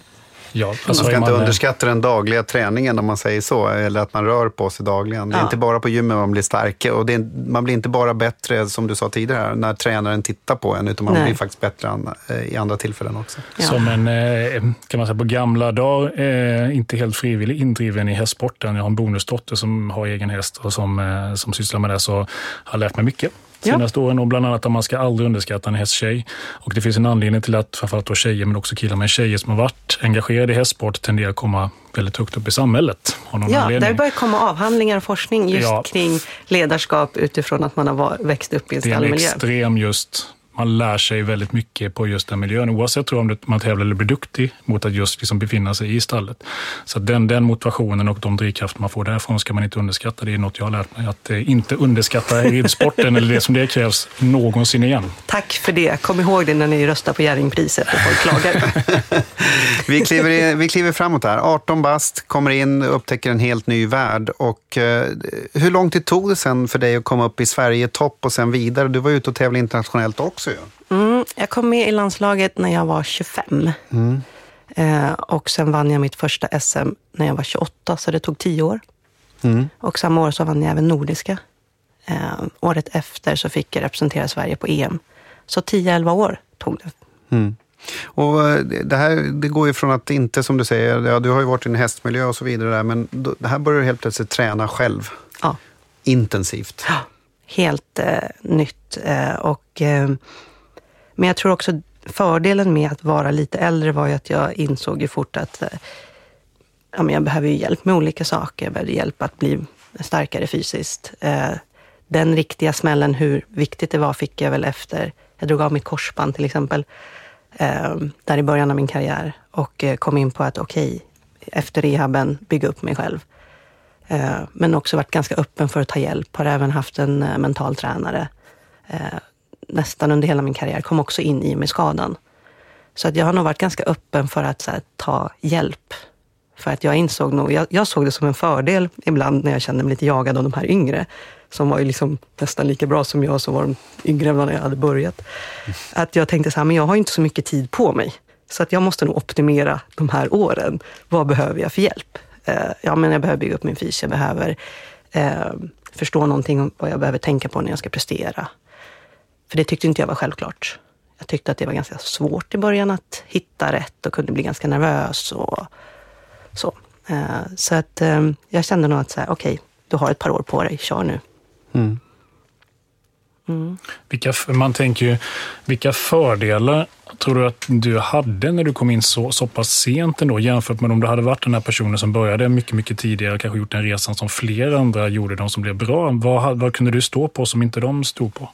Ja, alltså man ska inte man... underskatta den dagliga träningen om man säger så, eller att man rör på sig dagligen. Det är ja. inte bara på gymmet man blir stark och är, man blir inte bara bättre, som du sa tidigare, när tränaren tittar på en, utan man Nej. blir faktiskt bättre eh, i andra tillfällen också. Ja. Som en, eh, kan man säga på gamla dagar, eh, inte helt frivillig indriven i hästsporten. Jag har en bonusdotter som har egen häst och som, som sysslar med det, så har lärt mig mycket senaste ja. åren. Och bland annat att man ska aldrig underskatta en hästtjej. Och det finns en anledning till att framförallt då tjejer, men också killar med tjejer som har varit engagerade i hästsport tenderar att komma väldigt högt upp i samhället. ja, anledning. där börjar komma avhandlingar och forskning just ja. kring ledarskap utifrån att man har växt upp i en stallmiljö. Det är en extrem just man lär sig väldigt mycket på just den miljön, oavsett tror jag, om man tävlar eller blir duktig mot att just liksom befinna sig i stallet. Så den, den motivationen och de drivkrafter man får därifrån ska man inte underskatta. Det är något jag har lärt mig, att eh, inte underskatta ridsporten eller det som det krävs någonsin igen. Tack för det. Kom ihåg det när ni röstar på Jerringpriset och folk klagar. *laughs* vi, kliver in, vi kliver framåt här. 18 bast, kommer in och upptäcker en helt ny värld. Och, eh, hur lång tid tog det sen för dig att komma upp i Sverige topp och sen vidare? Du var ute och tävlade internationellt också ju. Mm, jag kom med i landslaget när jag var 25. Mm. Eh, och sen vann jag mitt första SM när jag var 28, så det tog tio år. Mm. Och samma år så vann jag även Nordiska. Eh, året efter så fick jag representera Sverige på EM. Så 10-11 år tog det. Mm. Och eh, det här det går ju från att inte, som du säger, ja, du har ju varit i en hästmiljö och så vidare, där, men det här börjar du helt plötsligt träna själv. Ja. Intensivt. Ja helt eh, nytt. Eh, och, eh, men jag tror också fördelen med att vara lite äldre var ju att jag insåg ju fort att eh, ja, men jag behöver ju hjälp med olika saker. Jag behövde hjälp att bli starkare fysiskt. Eh, den riktiga smällen, hur viktigt det var, fick jag väl efter jag drog av mitt korsband till exempel. Eh, där i början av min karriär och eh, kom in på att okej, okay, efter rehaben bygga upp mig själv. Eh, men också varit ganska öppen för att ta hjälp. Har även haft en eh, mental tränare eh, nästan under hela min karriär. Kom också in i och med skadan. Så att jag har nog varit ganska öppen för att här, ta hjälp För att jag insåg nog, jag, jag, såg det som en fördel ibland när jag kände mig lite jagad av de här yngre, som var ju liksom nästan lika bra som jag, så var de yngre än när jag hade börjat. Att jag tänkte så här, men jag har inte så mycket tid på mig. Så att jag måste nog optimera de här åren. Vad behöver jag för hjälp? Eh, ja, men jag behöver bygga upp min fys, jag behöver eh, förstå någonting om vad jag behöver tänka på när jag ska prestera. För det tyckte inte jag var självklart. Jag tyckte att det var ganska svårt i början att hitta rätt och kunde bli ganska nervös och så. Eh, så att eh, jag kände nog att, okej, okay, du har ett par år på dig, kör nu. Mm. Mm. Vilka, man tänker ju, vilka fördelar tror du att du hade när du kom in så, så pass sent ändå jämfört med om du hade varit den här personen som började mycket, mycket tidigare kanske gjort den resan som fler andra gjorde, de som blev bra. Vad, vad kunde du stå på som inte de stod på?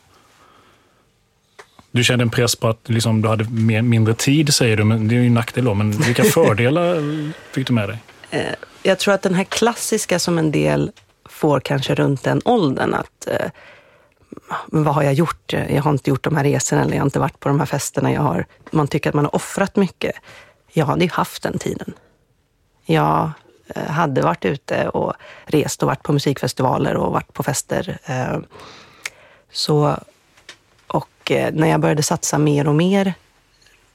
Du kände en press på att liksom, du hade mer, mindre tid, säger du, men det är ju en nackdel då. Men vilka *laughs* fördelar fick du med dig? Eh, jag tror att den här klassiska som en del får kanske runt den åldern, att eh, men vad har jag gjort? Jag har inte gjort de här resorna eller jag har inte varit på de här festerna. Jag har, man tycker att man har offrat mycket. Jag hade ju haft den tiden. Jag eh, hade varit ute och rest och varit på musikfestivaler och varit på fester. Eh, så och eh, när jag började satsa mer och mer,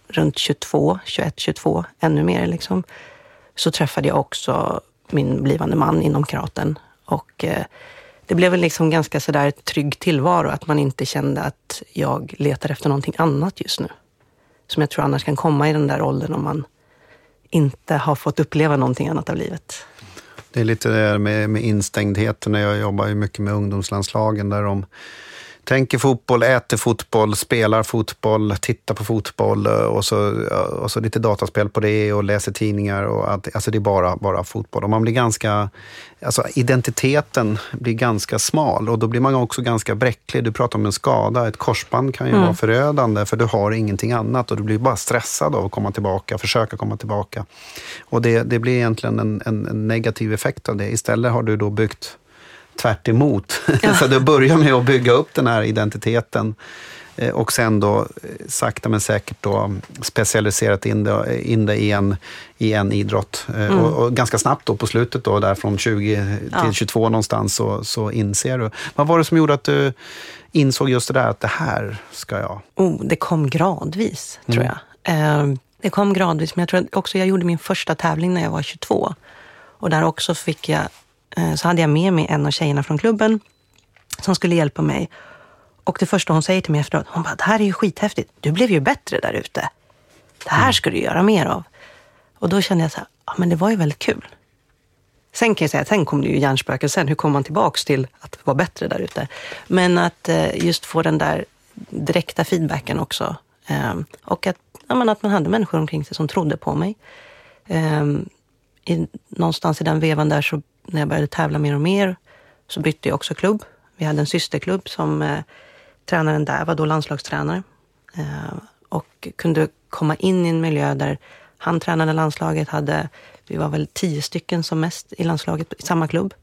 runt 22, 21, 22, ännu mer liksom, så träffade jag också min blivande man inom karaten. Och eh, det blev väl liksom ganska sådär trygg tillvaro, att man inte kände att jag letar efter någonting annat just nu. Som jag tror annars kan komma i den där åldern om man inte har fått uppleva någonting annat av livet. Det är lite det med, med instängdheten. Jag jobbar ju mycket med ungdomslandslagen där de tänker fotboll, äter fotboll, spelar fotboll, tittar på fotboll eh, och så, och så lite dataspel på det och läser tidningar. Och att, alltså det är bara, bara fotboll. Och man blir ganska, alltså identiteten blir ganska smal och då blir man också ganska bräcklig. Du pratar om en skada, ett korsband kan ju mm. vara förödande för du har ingenting annat och du blir bara stressad av att komma tillbaka, försöka komma tillbaka. Och det, det blir egentligen en, en, en negativ effekt av det. Istället har du då byggt tvärt. Ja. *laughs* så du börjar med att bygga upp den här identiteten eh, och sen då eh, sakta men säkert då specialiserat in det, in det i, en, i en idrott. Eh, mm. Och, och, ganska snabbt då på slutet, då, där från 20 ja. till 22 någonstans, så, så inser du. Vad var det som gjorde att du insåg just det där, att det här ska jag... Oh, det kom gradvis, tror mm. jag. Eh, det kom gradvis, men jag tror också jag gjorde min första tävling när jag var 22. Och där också fick jag Eh, så hade jag med mig en av tjejerna från klubben som skulle hjälpa mig. Och det första hon säger till mig efteråt, hon bara, det här är ju skithäftigt. Du blev ju bättre där ute. Det här mm. ska du göra mer av. Och då kände jag så här, ja men det var ju väldigt kul. Sen kan jag säga, sen kom det ju hjärnspöken sen. Hur kom man tillbaks till att vara bättre där ute? Men att eh, just få den där direkta feedbacken också. Ehm, och att, ja, men att man hade människor omkring sig som trodde på mig. Ehm, i, någonstans i den vevan där så när jag började tävla mer och mer så bytte jag också klubb. Vi hade en systerklubb som eh, tränaren där var då landslagstränare eh, och kunde komma in i en miljö där han tränade landslaget, hade, vi var väl tio stycken som mest i landslaget i samma klubb.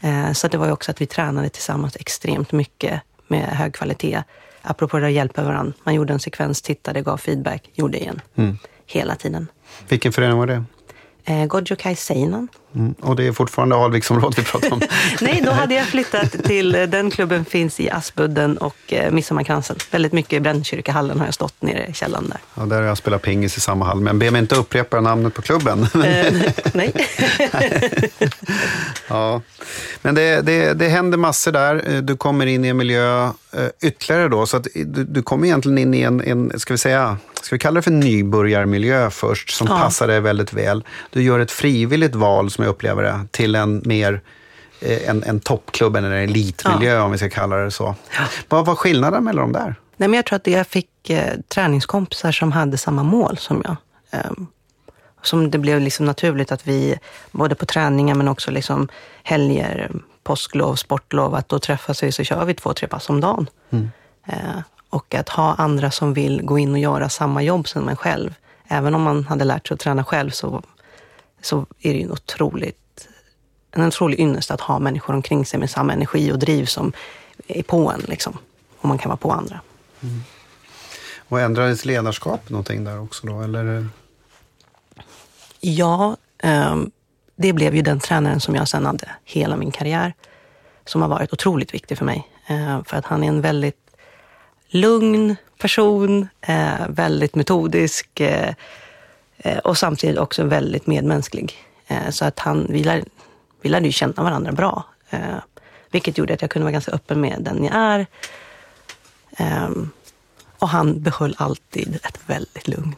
Eh, så det var ju också att vi tränade tillsammans extremt mycket med hög kvalitet. Apropå det att hjälpa varandra. Man gjorde en sekvens, tittade, gav feedback, gjorde igen. Mm. Hela tiden. Vilken förening var det? eh, Gojokai Seinan. Mm, och det är fortfarande Alviksområdet vi pratar om? *laughs* Nej, då hade jag flyttat till, den klubben finns i Aspudden och eh, Midsommarkransen. Väldigt mycket i Brännkyrkahallen har jag stått nere i källaren där. Ja, där har jag spelat pingis i samma hall, men be mig inte upprepa namnet på klubben. Eh, *laughs* nej. *laughs* ja. Men det, det, det händer massor där. Eh, du kommer in i en miljö ytterligare då, så att du, du kommer egentligen in i en, en, ska vi säga, ska vi kalla det för nybörjarmiljö först, som ja. passar dig väldigt väl. Du gör ett frivilligt val, som jag upplever det, till en mer eh, en, en toppklubb, eller en elitmiljö ja. om vi ska kalla det så. Ja. Vad var skillnaden mellan dem där? Nej, men jag tror att jag fick eh, träningskompisar som hade samma mål som jag. Eh, som det blev liksom naturligt att vi, både på träningar men också liksom helger, påsklov, sportlov, att då träffas vi så kör vi två, tre pass om dagen. Mm. Eh, och att ha andra som vill gå in och göra samma jobb som en själv. Även om man hade lärt sig att träna själv så, så är det ju en otroligt, en otrolig ynnest att ha människor omkring sig med samma energi och driv som är på en. Liksom, och man kan vara på andra. Mm. Och ändrades ledarskap någonting där också då? Eller? Ja, Ehm, det blev ju den tränaren som jag sen hade hela min karriär. Som har varit otroligt viktig för mig. Ehm, för att han är en väldigt lugn person, eh, väldigt metodisk eh, och samtidigt också väldigt medmänsklig. Så att han, vi, lär, vi lärde ju känna varandra bra. Vilket gjorde att jag kunde vara ganska öppen med den jag är. Ehm, och han behöll alltid ett väldigt lugn.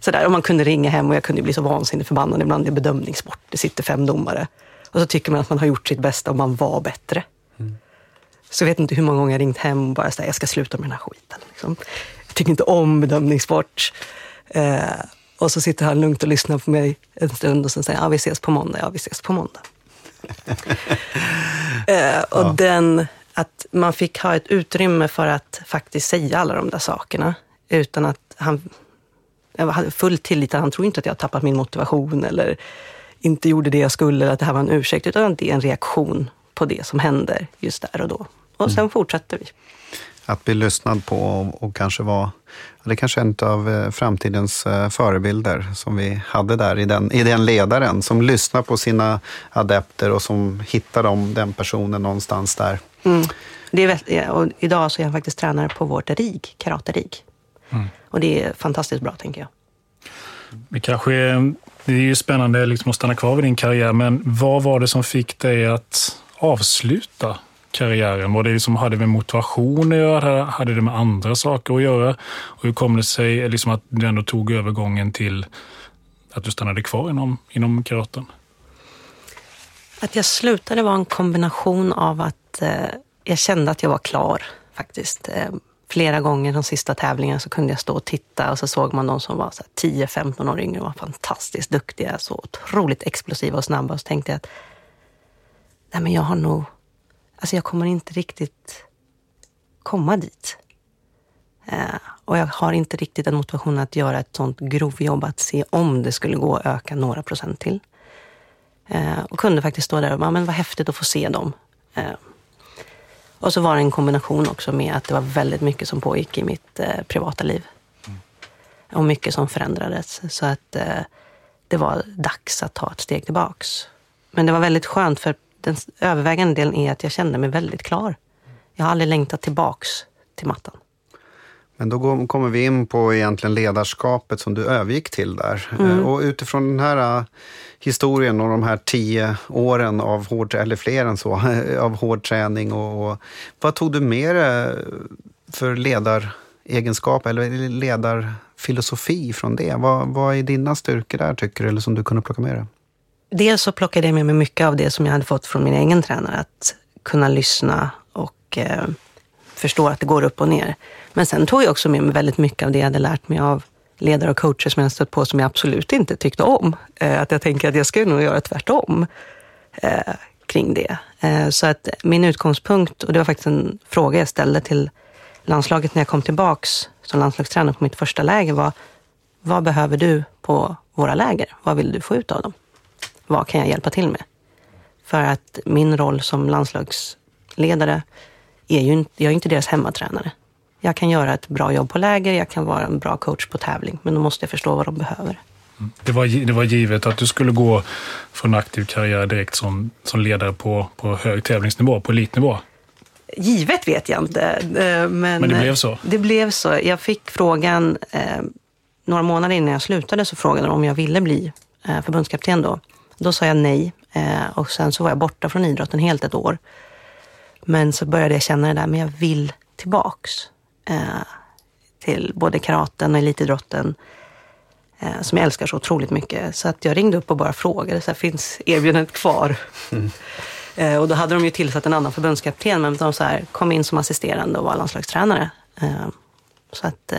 Sådär, och man kunde ringa hem och jag kunde bli så vansinnigt förbannad. Ibland är bedömningssport. Det sitter fem domare. Och så tycker man att man har gjort sitt bästa och man var bättre. Mm. Så jag vet inte hur många gånger jag ringt hem och bara sagt jag ska sluta med den här skiten. Liksom. Jag tycker inte om bedömningssport. Eh, och så sitter han lugnt och lyssnar på mig en stund och sen säger ja, vi ses på måndag. Ja, vi ses på måndag. *laughs* eh, och ja. den, att man fick ha ett utrymme för att faktiskt säga alla de där sakerna utan att han jag hade full tillit. Han tror inte att jag tappat min motivation eller inte gjorde det jag skulle, eller att det här var en ursäkt, utan det är en reaktion på det som händer just där och då. Och sen mm. fortsätter vi. Att bli lyssnad på och, och kanske vara, det kanske är en av eh, framtidens eh, förebilder som vi hade där i den, i den ledaren, som lyssnar på sina adepter och som hittar dem, den personen någonstans där. Mm. Det är, och idag så är jag faktiskt tränare på vårt RIG, karate-RIG. Mm. Och det är fantastiskt bra, tänker jag. Det, kanske är, det är ju spännande liksom att stanna kvar vid din karriär, men vad var det som fick dig att avsluta karriären? Var det liksom, hade det med motivation att göra? Hade det med andra saker att göra? Och hur kom det sig eh, liksom att du ändå tog övergången till att du stannade kvar inom, inom karaten? Att jag slutade var en kombination av att eh, jag kände att jag var klar faktiskt. Eh, flera gånger de sista tävlingarna så kunde jag stå och titta och så såg man de som var 10-15 år yngre och var fantastiskt duktiga, så otroligt explosiva och snabba. Och så tänkte jag att nej men jag har nog, alltså jag kommer inte riktigt komma dit. Eh, och jag har inte riktigt en motivation att göra ett sånt grovjobb att se om det skulle gå att öka några procent till. Eh, och kunde faktiskt stå där och bara, men vad häftigt att få se dem. Eh, och så var det en kombination också med att det var väldigt mycket som pågick i mitt privata liv. Mm. Och mycket som förändrades. Så att det var dags att ta ett steg tillbaks. Men det var väldigt skönt för den övervägande delen är att jag kände mig väldigt klar. Jag har aldrig längtat tillbaks till mattan. Men då kommer vi in på egentligen ledarskapet som du övergick till där. Mm. Och utifrån den här historien och de här tio åren av hård, eller fler än så, *laughs* av hård träning. Och, och vad tog du med dig för ledaregenskap eller ledarfilosofi från det? Vad, vad är dina styrkor där tycker du, eller som du kunde plocka med dig? Dels så plockade jag med mig mycket av det som jag hade fått från min egen tränare. Att kunna lyssna och eh, förstå att det går upp och ner. Men sen tog jag också med mig väldigt mycket av det jag hade lärt mig av ledare och coacher som jag stött på som jag absolut inte tyckte om. Eh, att jag tänker att jag ska nog göra tvärtom eh, kring det. Eh, så att min utgångspunkt, och det var faktiskt en fråga jag ställde till landslaget när jag kom tillbaks som landslagstränare på mitt första läger var, vad behöver du på våra läger? Vad vill du få ut av dem? Vad kan jag hjälpa till med? För att min roll som landslagsledare är ju inte, jag är inte deras hemmatränare. Jag kan göra ett bra jobb på läger, jag kan vara en bra coach på tävling, men då måste jag förstå vad de behöver. Det var, det var givet att du skulle gå från aktiv karriär direkt som, som ledare på, på hög tävlingsnivå, på elitnivå? Givet vet jag inte. Eh, men, men det blev så? Det blev så. Jag fick frågan, eh, några månader innan jag slutade så frågade de om jag ville bli eh, förbundskapten då. Då sa jag nej eh, och sen så var jag borta från idrotten helt ett år. Men så började jag känna det där, men jag vill tillbaks eh, till både karaten och elitidrotten eh, som jag älskar så otroligt mycket. Så att jag ringde upp och bara frågade, så här, finns erbjudandet kvar? Mm. *laughs* Och då hade de ju tillsatt en annan förbundskapten, men de så här, kom in som assisterande och var landslagstränare. Så att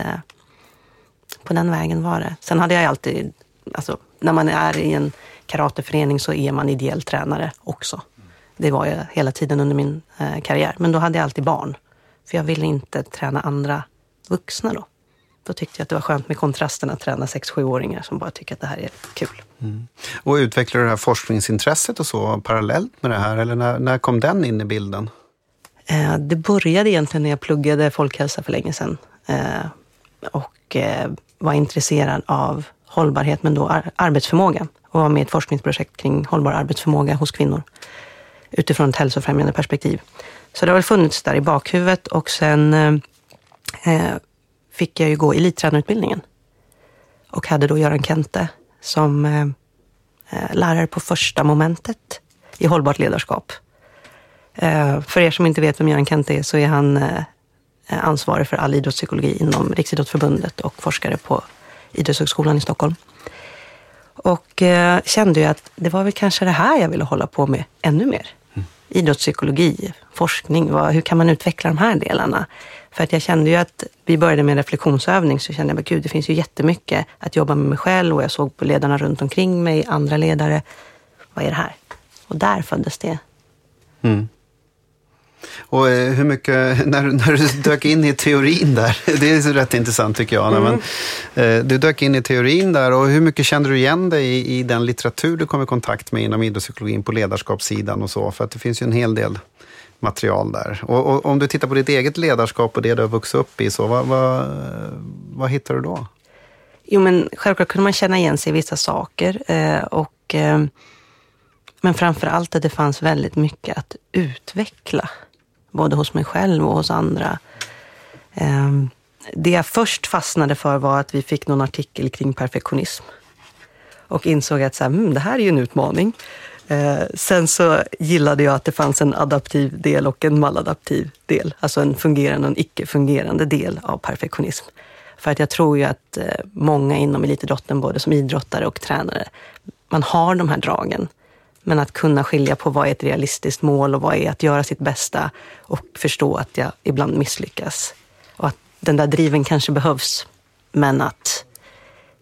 på den vägen var det. Sen hade jag alltid, alltså, när man är i en karateförening så är man ideell tränare också. Det var jag hela tiden under min eh, karriär. Men då hade jag alltid barn. För jag ville inte träna andra vuxna då. Då tyckte jag att det var skönt med kontrasten att träna 6-7-åringar som bara tycker att det här är kul. Mm. Och utvecklade du det här forskningsintresset och så parallellt med det här? Eller när, när kom den in i bilden? Eh, det började egentligen när jag pluggade folkhälsa för länge sedan. Eh, och eh, var intresserad av hållbarhet, men då arbetsförmåga och var med i ett forskningsprojekt kring hållbar arbetsförmåga hos kvinnor utifrån ett hälsofrämjande perspektiv. Så det har väl funnits där i bakhuvudet och sen eh, eh fick jag ju gå elittränarutbildningen och hade då Göran Kente som eh, eh, lärare på första momentet i hållbart ledarskap. Eh, för er som inte vet vem Göran Kente är så är han eh, eh ansvarig för all idrottspsykologi inom Riksidrottsförbundet och forskare på Idrottshögskolan i Stockholm. Och eh, kände ju att det var väl kanske det här jag ville hålla på med ännu mer. Mm. Idrottspsykologi, forskning, vad, hur kan man utveckla de här delarna? För att jag kände ju att vi började med en reflektionsövning så kände jag att gud, det finns ju jättemycket att jobba med mig själv och jag såg på ledarna runt omkring mig, andra ledare. Vad är det här? Och där föddes det. Mm. Och eh, hur mycket, *laughs* när, när du dök in i teorin där, *laughs* det är rätt intressant tycker jag. Mm. Men, eh, du dök in i teorin där och hur mycket kände du igen dig i, i den litteratur du kom i kontakt med inom idrottspsykologin på ledarskapssidan och så? För att det finns ju en hel del material där. Och, och, om du tittar på ditt eget ledarskap och det du har vuxit upp i, så vad, vad, vad hittar du då? Jo, men självklart kunde man känna igen sig i vissa saker. Eh, och, men framför allt att det fanns väldigt mycket att utveckla både hos mig själv och hos andra. Ehm, det jag först fastnade för var att vi fick någon artikel kring perfektionism och insåg att så här, mm, det här är ju en utmaning. Eh, sen så gillade jag att det fanns en adaptiv del och en maladaptiv del, alltså en fungerande och en icke-fungerande del av perfektionism. För att jag tror ju att eh, många inom elitidrotten, både som idrottare och tränare, man har de här dragen. Men att kunna skilja på vad är ett realistiskt mål och vad är att göra sitt bästa och förstå att jag ibland misslyckas. Och att den där driven kanske behövs, men att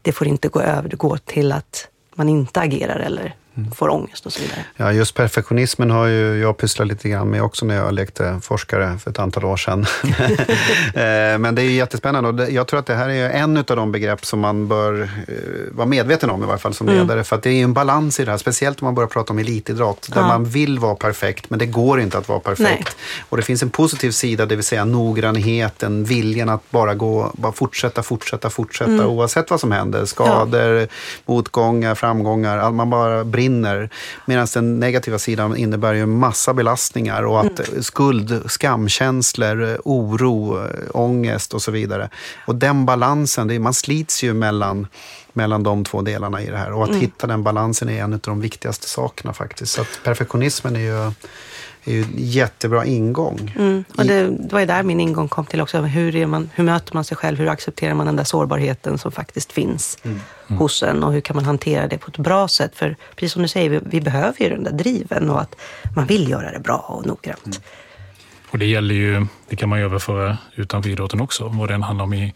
det får inte gå över, det går till att man inte agerar eller får ångest och så vidare. Ja, just perfektionismen har ju jag pysslat lite grann med också när jag lekte forskare för ett antal år sedan. *laughs* Eh, men det är jättespännande och jag tror att det här är en av de begrepp som man bör eh, vara medveten om i varje fall som mm. ledare. Mm. För att det är ju en balans i det här, speciellt om man börjar prata om elitidrott där ja. man vill vara perfekt men det går inte att vara perfekt. Nej. Och det finns en positiv sida, det vill säga noggrannheten, viljan att bara gå, bara fortsätta, fortsätta, fortsätta mm. oavsett vad som händer. Skador, ja. motgångar, framgångar, man bara brinner försvinner. Medan den negativa sidan innebär ju massa belastningar och att mm. skuld, skamkänslor, oro, ångest och så vidare. Och den balansen, det, man slits ju mellan mellan de två delarna i det här. Och att mm. hitta den balansen är en av de viktigaste sakerna faktiskt. Så att perfektionismen är ju är ju en jättebra ingång. Mm. Och det, det var ju där min ingång kom till också. Hur, är man, hur möter man sig själv? Hur accepterar man den där sårbarheten som faktiskt finns mm. Mm. hos en? Och hur kan man hantera det på ett bra sätt? För precis som du säger, vi, vi behöver ju den där driven och att man vill göra det bra och noggrant. Mm. Och det gäller ju, det kan man ju överföra utanför idrotten också, vad det handlar om i,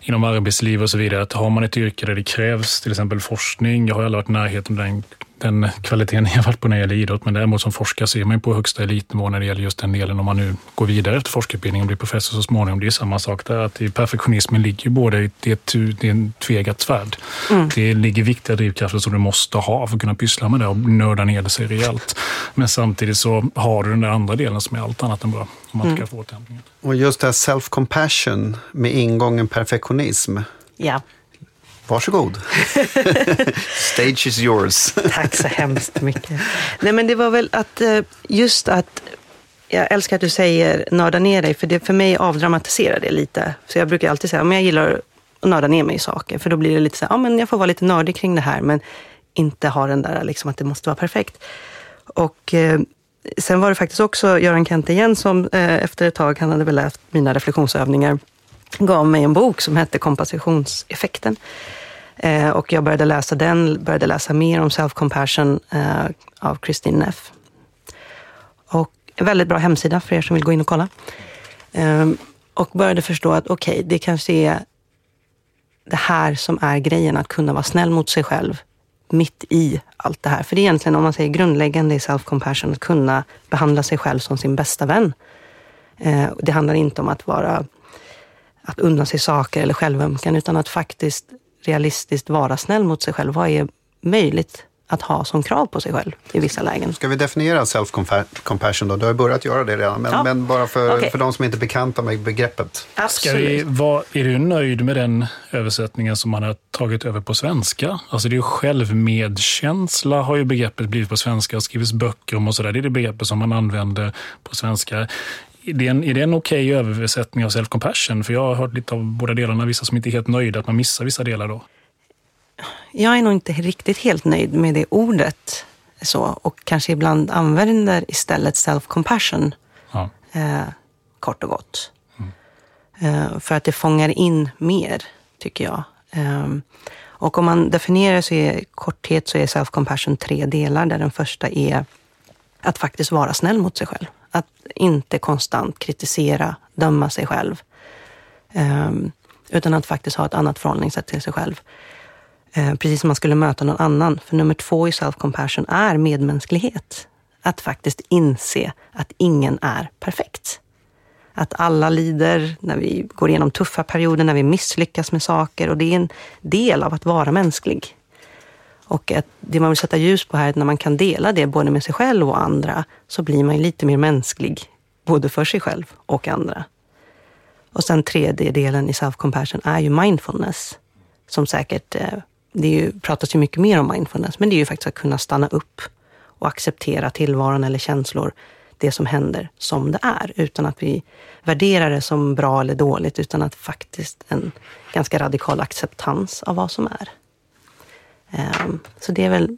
inom arbetsliv och så vidare. Att har man ett yrke där det krävs till exempel forskning, jag har aldrig varit i närheten av den den kvaliteten jag varit på när det gäller idrott. Men däremot som forskare ser man på högsta elitnivå när det gäller just den delen. Om man nu går vidare efter forskarutbildningen och blir professor så småningom. Det är samma sak där. Att i perfektionismen ligger både det är en tvegat svärd. Mm. Det ligger viktiga drivkrafter som du måste ha för att kunna pyssla med det och nörda ner det sig rejält. Men samtidigt så har du den där andra delen som är allt annat än bra. Om man mm. ska få återhämtningen. Och just det här self-compassion med ingången perfektionism. Ja. Varsågod. *laughs* Stage is yours. Tack så hemskt mycket. Nej, men det var väl att eh, just att jag älskar att du säger nörda ner dig, för det för mig avdramatiserar det lite. Så jag brukar alltid säga, om jag gillar att nörda ner mig i saker, för då blir det lite så här, ja men jag får vara lite nördig kring det här, men inte ha den där liksom att det måste vara perfekt. Och eh, sen var det faktiskt också Göran Kent igen som eh, efter ett tag, han hade väl läst mina reflektionsövningar, gav mig en bok som hette Kompensationseffekten. Eh, och jag började läsa den, började läsa mer om self-compassion eh, av Christine Neff. Och en väldigt bra hemsida för er som vill gå in och kolla. Eh, och började förstå att okej, okay, det kanske är det här som är grejen, att kunna vara snäll mot sig själv mitt i allt det här. För det är egentligen, om man säger grundläggande i self-compassion, att kunna behandla sig själv som sin bästa vän. Eh, det handlar inte om att vara att unna sig saker eller självömkan, utan att faktiskt realistiskt vara snäll mot sig själv. Vad är möjligt att ha som krav på sig själv i vissa lägen. Ska vi definiera self-compassion då? Du har börjat göra det redan, men, ja. men bara för, okay. för de som inte är bekanta med begreppet. Ska vi, var, är du nöjd med den översättningen som man har tagit över på svenska? Alltså det är ju självmedkänsla har ju begreppet blivit på svenska och skrivits böcker om och sådär. Det är det begreppet som man använder på svenska. Är det en, är det en okej okay översättning av self-compassion? För jag har hört lite av båda delarna, vissa som inte är helt nöjda, att man missar vissa delar då jag är nog inte riktigt helt nöjd med det ordet. Så, och kanske ibland använder istället self-compassion. Ja. Eh, kort och gott. Mm. Eh, för att det fångar in mer, tycker jag. Eh, och om man definierar så i korthet så är self-compassion tre delar. Där den första är att faktiskt vara snäll mot sig själv. Att inte konstant kritisera, döma sig själv. Ehm, utan att faktiskt ha ett annat förhållningssätt till sig själv. Eh, precis som man skulle möta någon annan. För nummer två i self-compassion är medmänsklighet. Att faktiskt inse att ingen är perfekt. Att alla lider när vi går igenom tuffa perioder, när vi misslyckas med saker och det är en del av att vara mänsklig. Och att det man vill sätta ljus på här är att när man kan dela det både med sig själv och andra så blir man lite mer mänsklig, både för sig själv och andra. Och sen tredje delen i self-compassion är ju mindfulness, som säkert eh, det ju, pratas ju mycket mer om mindfulness, men det är ju faktiskt att kunna stanna upp och acceptera tillvaron eller känslor, det som händer som det är, utan att vi värderar det som bra eller dåligt, utan att faktiskt en ganska radikal acceptans av vad som är. Um, så det är väl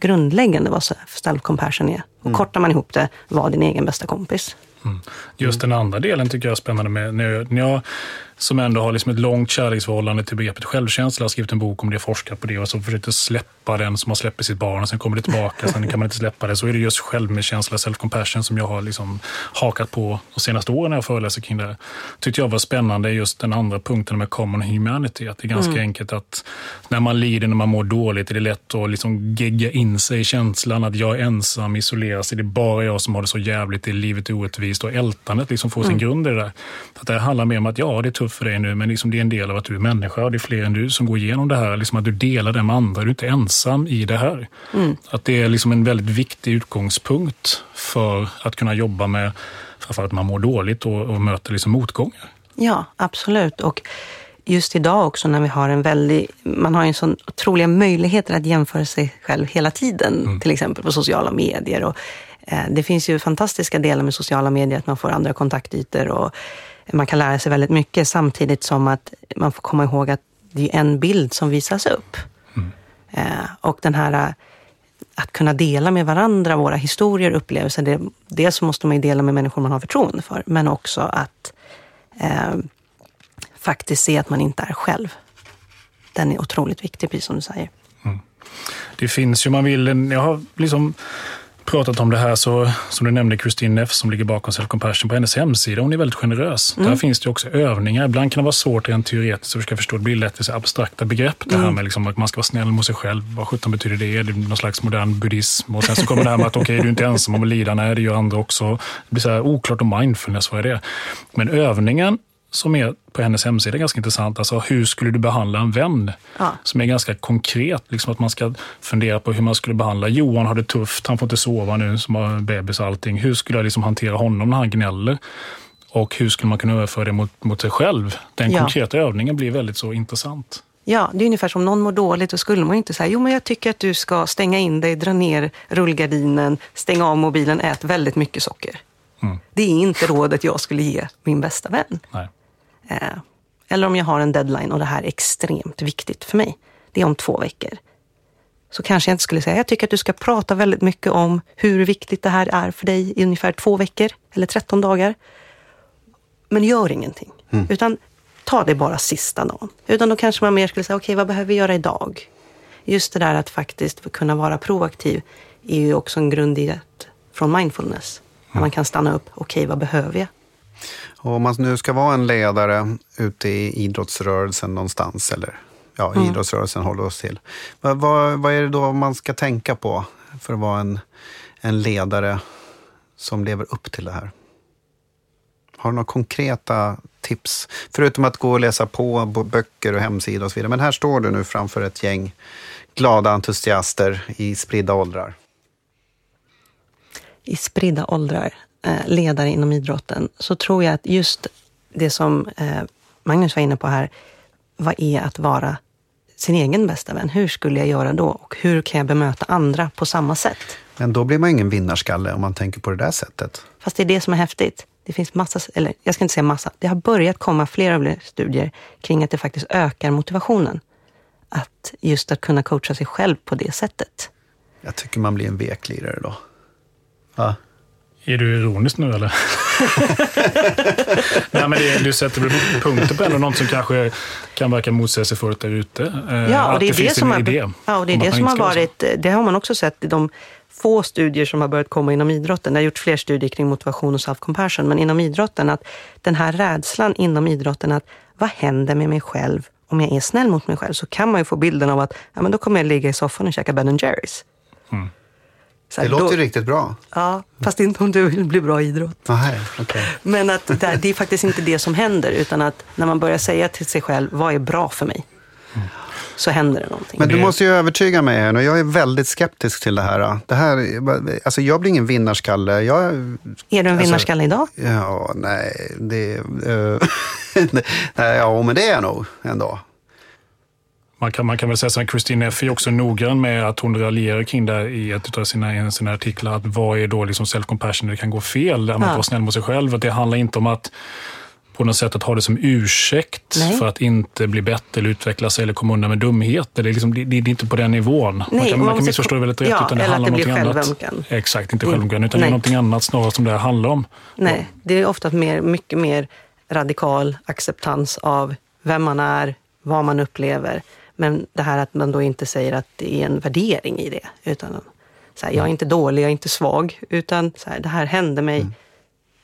grundläggande vad self-compassion är. Och mm. kortar man ihop det, var din egen bästa kompis. Mm. Just den andra delen tycker jag är spännande med när jag, när jag som ändå har liksom ett långt kärleksförhållande till begreppet självkänsla. har skrivit en bok om det, forskat på det och så försökte släppa den som har släppt sitt barn och sen kommer det tillbaka, sen kan man inte släppa det. Så är det just självmedkänsla, self-compassion som jag har liksom hakat på de senaste åren när jag föreläser kring det. tyckte jag var spännande just den andra punkten med common humanity. Att det är ganska mm. enkelt att när man lider, när man mår dåligt, är det lätt att liksom gegga in sig i känslan att jag är ensam, isolerar sig, det är bara jag som har det så jävligt, det är livet orättvist och ältandet liksom får sin mm. grund i det där. Att det handlar mer om att ja, det är tufft för dig nu, men liksom det är en del av att du är människa och det är fler än du som går igenom det här. Liksom att du delar det med andra, du är inte ensam i det här. Mm. Att det är liksom en väldigt viktig utgångspunkt för att kunna jobba med framför att man mår dåligt och, och möter liksom motgångar. Ja, absolut. Och just idag också när vi har en väldigt, man har en sån otroliga möjligheter att jämföra sig själv hela tiden, mm. till exempel på sociala medier. Och, eh, det finns ju fantastiska delar med sociala medier, att man får andra kontaktytor och man kan lära sig väldigt mycket samtidigt som att man får komma ihåg att det är en bild som visas upp. Mm. Eh, och den här eh, att kunna dela med varandra våra historier och upplevelser. Det, dels måste man ju dela med människor man har förtroende för, men också att eh, faktiskt se att man inte är själv. Den är otroligt viktig, precis som du säger. Mm. Det finns ju, man vill, jag har liksom pratat om det här, så, som du nämnde, Christine Neff som ligger bakom Self Compassion, på hennes hemsida, hon är väldigt generös. Mm. Där finns det också övningar. Ibland kan det vara svårt rent teoretiskt att försöka förstå. Det blir lätt så abstrakta begrepp. Det här mm. med liksom att man ska vara snäll mot sig själv. Vad sjutton betyder det? Är det någon slags modern buddhism? Och sen så kommer det här med att okej, okay, du är inte ensam om att lida. Nej, det gör andra också. Det blir så här oklart om mindfulness, vad är det? Men övningen som är på hennes hemsida ganska intressant. Alltså hur skulle du behandla en vän? Ja. Som är ganska konkret. Liksom att man ska fundera på hur man skulle behandla Johan har det tufft, han får inte sova nu som har bebis och allting. Hur skulle jag liksom hantera honom när han gnäller? Och hur skulle man kunna överföra det mot, mot sig själv? Den ja. konkreta övningen blir väldigt så intressant. Ja, det är ungefär som någon mår dåligt, då skulle man inte säga jo men jag tycker att du ska stänga in dig, dra ner rullgardinen, stänga av mobilen, ät väldigt mycket socker. Mm. Det är inte rådet jag skulle ge min bästa vän. Nej. Eh, eller om jag har en deadline och det här är extremt viktigt för mig. Det är om två veckor. Så kanske jag inte skulle säga, jag tycker att du ska prata väldigt mycket om hur viktigt det här är för dig i ungefär två veckor eller 13 dagar. Men gör ingenting. Mm. Utan ta det bara sista dagen. Utan då kanske man mer skulle säga, okej okay, vad behöver vi göra idag? Just det där att faktiskt kunna vara proaktiv är ju också en grundidé från mindfulness. Mm. När man kan stanna upp, okej okay, vad behöver jag? Och om man nu ska vara en ledare ute i idrottsrörelsen någonstans, eller ja, mm. idrottsrörelsen håller oss till. Vad, vad, vad, är det då man ska tänka på för att vara en, en ledare som lever upp till det här? Har du några konkreta tips? Förutom att gå och läsa på böcker och hemsidor och så vidare. Men här står du nu framför ett gäng glada entusiaster i spridda åldrar. I spridda åldrar, ledare inom idrotten, så tror jag att just det som eh, Magnus var inne på här, vad är att vara sin egen bästa vän? Hur skulle jag göra då? Och hur kan jag bemöta andra på samma sätt? Men då blir man ingen vinnarskalle om man tänker på det där sättet. Fast det är det som är häftigt. Det finns massa, eller jag ska inte säga massa, det har börjat komma flera studier kring att det faktiskt ökar motivationen. Att just att kunna coacha sig själv på det sättet. Jag tycker man blir en veklirare då. Va? Är du ironisk nu eller? *laughs* Nej, men det, du sätter väl punkter på ändå något som kanske kan verka motsägelsefullt där ute. Eh, ja, och det är det, det som har, idé, ja, och det, är det som har varit, det har man också sett i de få studier som har börjat komma inom idrotten. Det har gjort fler studier kring motivation och self-compassion, men inom idrotten att den här rädslan inom idrotten att vad händer med mig själv om jag är snäll mot mig själv? Så kan man ju få bilden av att ja, men då kommer jag ligga i soffan och käka Ben Jerrys. Mm. Här, det låter då, riktigt bra. Ja, fast inte om du vill bli bra i idrott. Aha, okay. Men att det, det, är faktiskt inte det som händer, utan att när man börjar säga till sig själv, vad är bra för mig? Mm. Så händer det någonting. Men du måste ju övertyga mig här nu. Jag är väldigt skeptisk till det här. Det här alltså jag blir ingen vinnarskalle. Jag, är du en alltså, vinnarskalle idag? Ja, nej. Det, uh, *laughs* nej, ja, men det är jag nog ändå. Man kan, man kan väl säga att Christine F är också noggrann med att hon raljerar kring det i ett av sina, sina artiklar. Att vad är då liksom self-compassion när det kan gå fel? Där man ja. vara snäll mot sig själv. Att det handlar inte om att på något sätt att ha det som ursäkt Nej. för att inte bli bättre eller utveckla sig eller komma undan med dumheter. Det är, liksom, det, det är inte på den nivån. Nej, man kan, man kan missförstå det väldigt rätt. Ja, utan det handlar om någonting annat. Exakt, inte självömkan. Utan Nej. det är någonting annat snarare som det här handlar om. Nej, det är ofta mer, mycket mer radikal acceptans av vem man är, vad man upplever men det här att man då inte säger att det är en värdering i det. Utan så här, jag är inte dålig, jag är inte svag. Utan så här, det här hände mig. Mm.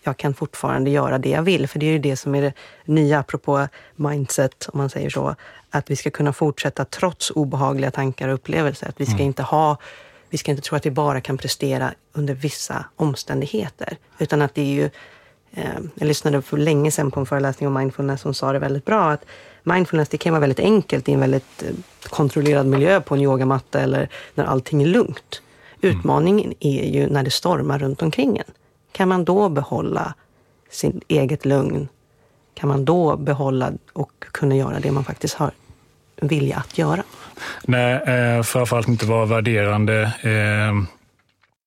Jag kan fortfarande göra det jag vill. För det är ju det som är det nya, apropå mindset, om man säger så. Att vi ska kunna fortsätta trots obehagliga tankar och upplevelser. Att vi ska mm. inte ha vi ska inte tro att vi bara kan prestera under vissa omständigheter. Utan att det är ju... Eh, jag lyssnade för länge sedan på en föreläsning om mindfulness som sa det väldigt bra. att mindfulness det kan vara väldigt enkelt i en väldigt eh, kontrollerad miljö på en yogamatta eller när allting är lugnt. Mm. Utmaningen är ju när det stormar runt omkring en. Kan man då behålla sin eget lugn? Kan man då behålla och kunna göra det man faktiskt har vilja att göra? Nej, eh, framförallt inte vara värderande. Eh,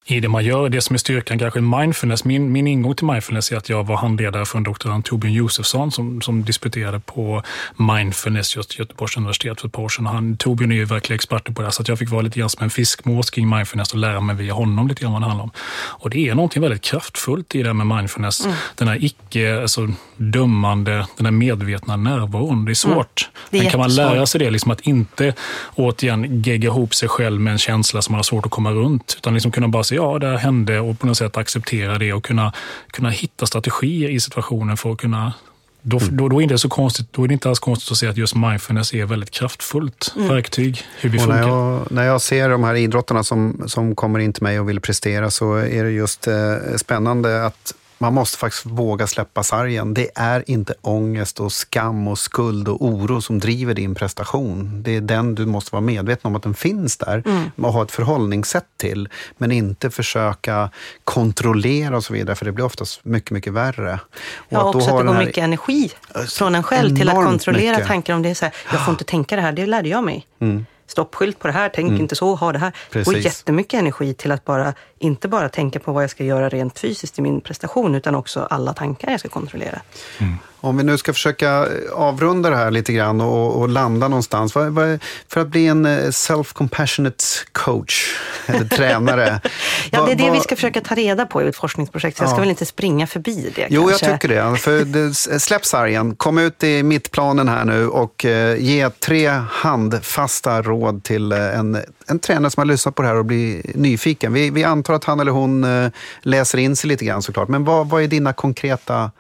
i det man gör. Det som är styrkan kanske mindfulness. Min, min ingång till mindfulness är att jag var handledare för en doktorand, Torbjörn Josefsson, som, som disputerade på mindfulness just Göteborgs universitet för ett par år sedan. Han, Torbjörn är ju verkligen expert på det, så jag fick vara lite grann som en fiskmås kring mindfulness och lära mig via honom lite grann vad det handlar om. Och det är någonting väldigt kraftfullt i det med mindfulness. Mm. Den här icke alltså, dömande, den här medvetna närvaron. Det är svårt. Mm. Det är Men kan man lära sig det, liksom att inte återigen gegga ihop sig själv med en känsla som man har svårt att komma runt, utan liksom kunna bara se ja, det hände och på något sätt acceptera det och kunna, kunna hitta strategier i situationen för att kunna då, mm. då, då, är det så konstigt, då är det inte alls konstigt att se att just mindfulness är väldigt kraftfullt mm. verktyg, hur vi och funkar. När jag, när jag ser de här idrottarna som, som kommer in till mig och vill prestera så är det just eh, spännande att man måste faktiskt våga släppa sargen. Det är inte ångest och skam och skuld och oro som driver din prestation. Det är den du måste vara medveten om att den finns där mm. och ha ett förhållningssätt till. Men inte försöka kontrollera och så vidare, för det blir oftast mycket, mycket värre. Och ja, att också att det går här... mycket energi från en själv till att kontrollera mycket. tankar om det. Är så här, jag får inte tänka det här, det lärde jag mig. Mm stoppskylt på det här, tänk mm. inte så, ha det här. Precis. Och jättemycket energi till att bara, inte bara tänka på vad jag ska göra rent fysiskt i min prestation, utan också alla tankar jag ska kontrollera. Mm. Om vi nu ska försöka avrunda det här lite grann och, och landa någonstans. Vad, vad, för att bli en eh, self-compassionate coach, *laughs* eller tränare. *laughs* ja, det är det vi ska försöka ta reda på i ett forskningsprojekt. Så jag ska väl inte springa förbi det. Jo, kanske. jag tycker det. För det, släpp sargen, kom ut i mittplanen här nu och eh, ge tre handfasta råd till eh, en, en tränare som har lyssnat på det här och blir nyfiken. Vi, vi antar att han eller hon eh, läser in sig lite grann såklart. Men vad, vad är dina konkreta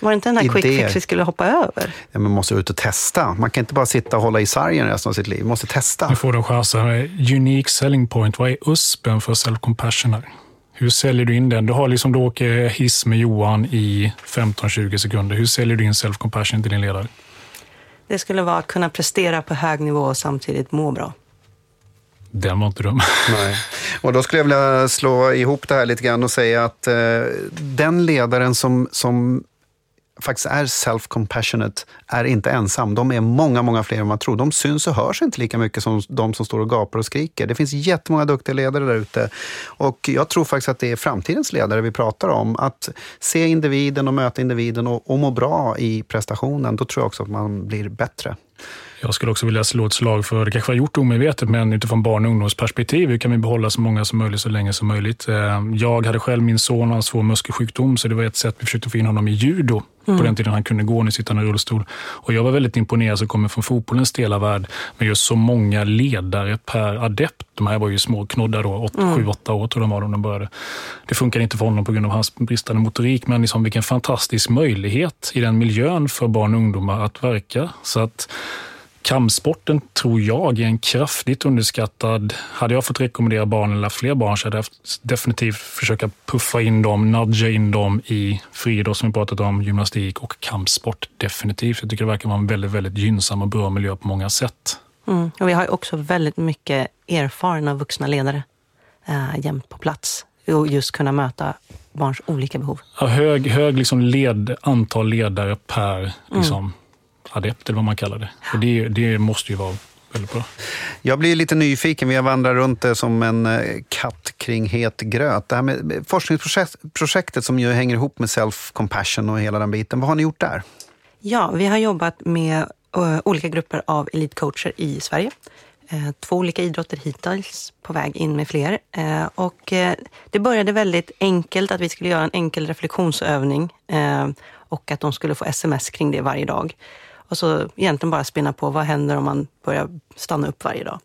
var det inte den här quick fix vi skulle hoppa över? Ja, man måste ut och testa. Man kan inte bara sitta och hålla i sargen resten av sitt liv. Man måste testa. Nu får du chansen. Unique selling point. Vad är USPen för self-compassion? Hur säljer du in den? Du har liksom, du åker hiss med Johan i 15-20 sekunder. Hur säljer du in self-compassion till din ledare? Det skulle vara att kunna prestera på hög nivå och samtidigt må bra. Den var inte dum. *laughs* Nej. Och då skulle jag vilja slå ihop det här lite grann och säga att eh, den ledaren som, som faktiskt är self-compassionate är inte ensam. De är många, många fler än man tror. De syns och hörs inte lika mycket som de som står och gapar och skriker. Det finns jättemånga duktiga ledare där ute. Och jag tror faktiskt att det är framtidens ledare vi pratar om. Att se individen och möta individen och, och må bra i prestationen. Då tror jag också att man blir bättre. Jag skulle också vilja slå ett slag för, det kanske var gjort omedvetet, men utifrån barn och ungdomsperspektiv, hur kan vi behålla så många som möjligt så länge som möjligt? Eh, jag hade själv min son och hans svår muskelsjukdom, så det var ett sätt vi försökte få in honom i judo. Mm. På den tiden han kunde gå, nu sitter han i rullstol. Och jag var väldigt imponerad som kommer från fotbollens stela värld, med just så många ledare per adept. De här var ju små knoddar då, 7-8 mm. år tror de var när de började. Det funkade inte för honom på grund av hans bristande motorik, men liksom vilken fantastisk möjlighet i den miljön för barn och ungdomar att verka. Så att Kampsporten tror jag är en kraftigt underskattad. Hade jag fått rekommendera barn eller fler barn så hade jag definitivt försöka puffa in dem, nudga in dem i friidrott som vi pratat om, gymnastik och kampsport. Definitivt. Jag tycker det verkar vara en väldigt, väldigt gynnsam och bra miljö på många sätt. Mm. Och vi har också väldigt mycket erfarna vuxna ledare äh, jämt på plats och just kunna möta barns olika behov. Ja, hög hög liksom led, antal ledare per liksom, mm adept, eller vad man kallar det. Och det, det måste ju vara väldigt bra. Jag blir lite nyfiken. Vi har vandrat runt det som en eh, katt kring het gröt. Det här med forskningsprojektet som ju hänger ihop med self-compassion och hela den biten. Vad har ni gjort där? Ja, vi har jobbat med uh, olika grupper av elitcoacher i Sverige. Två olika idrotter hittills, på väg in med fler. Och det började väldigt enkelt, att vi skulle göra en enkel reflektionsövning och att de skulle få sms kring det varje dag. Och så egentligen bara spinna på, vad händer om man börjar stanna upp varje dag?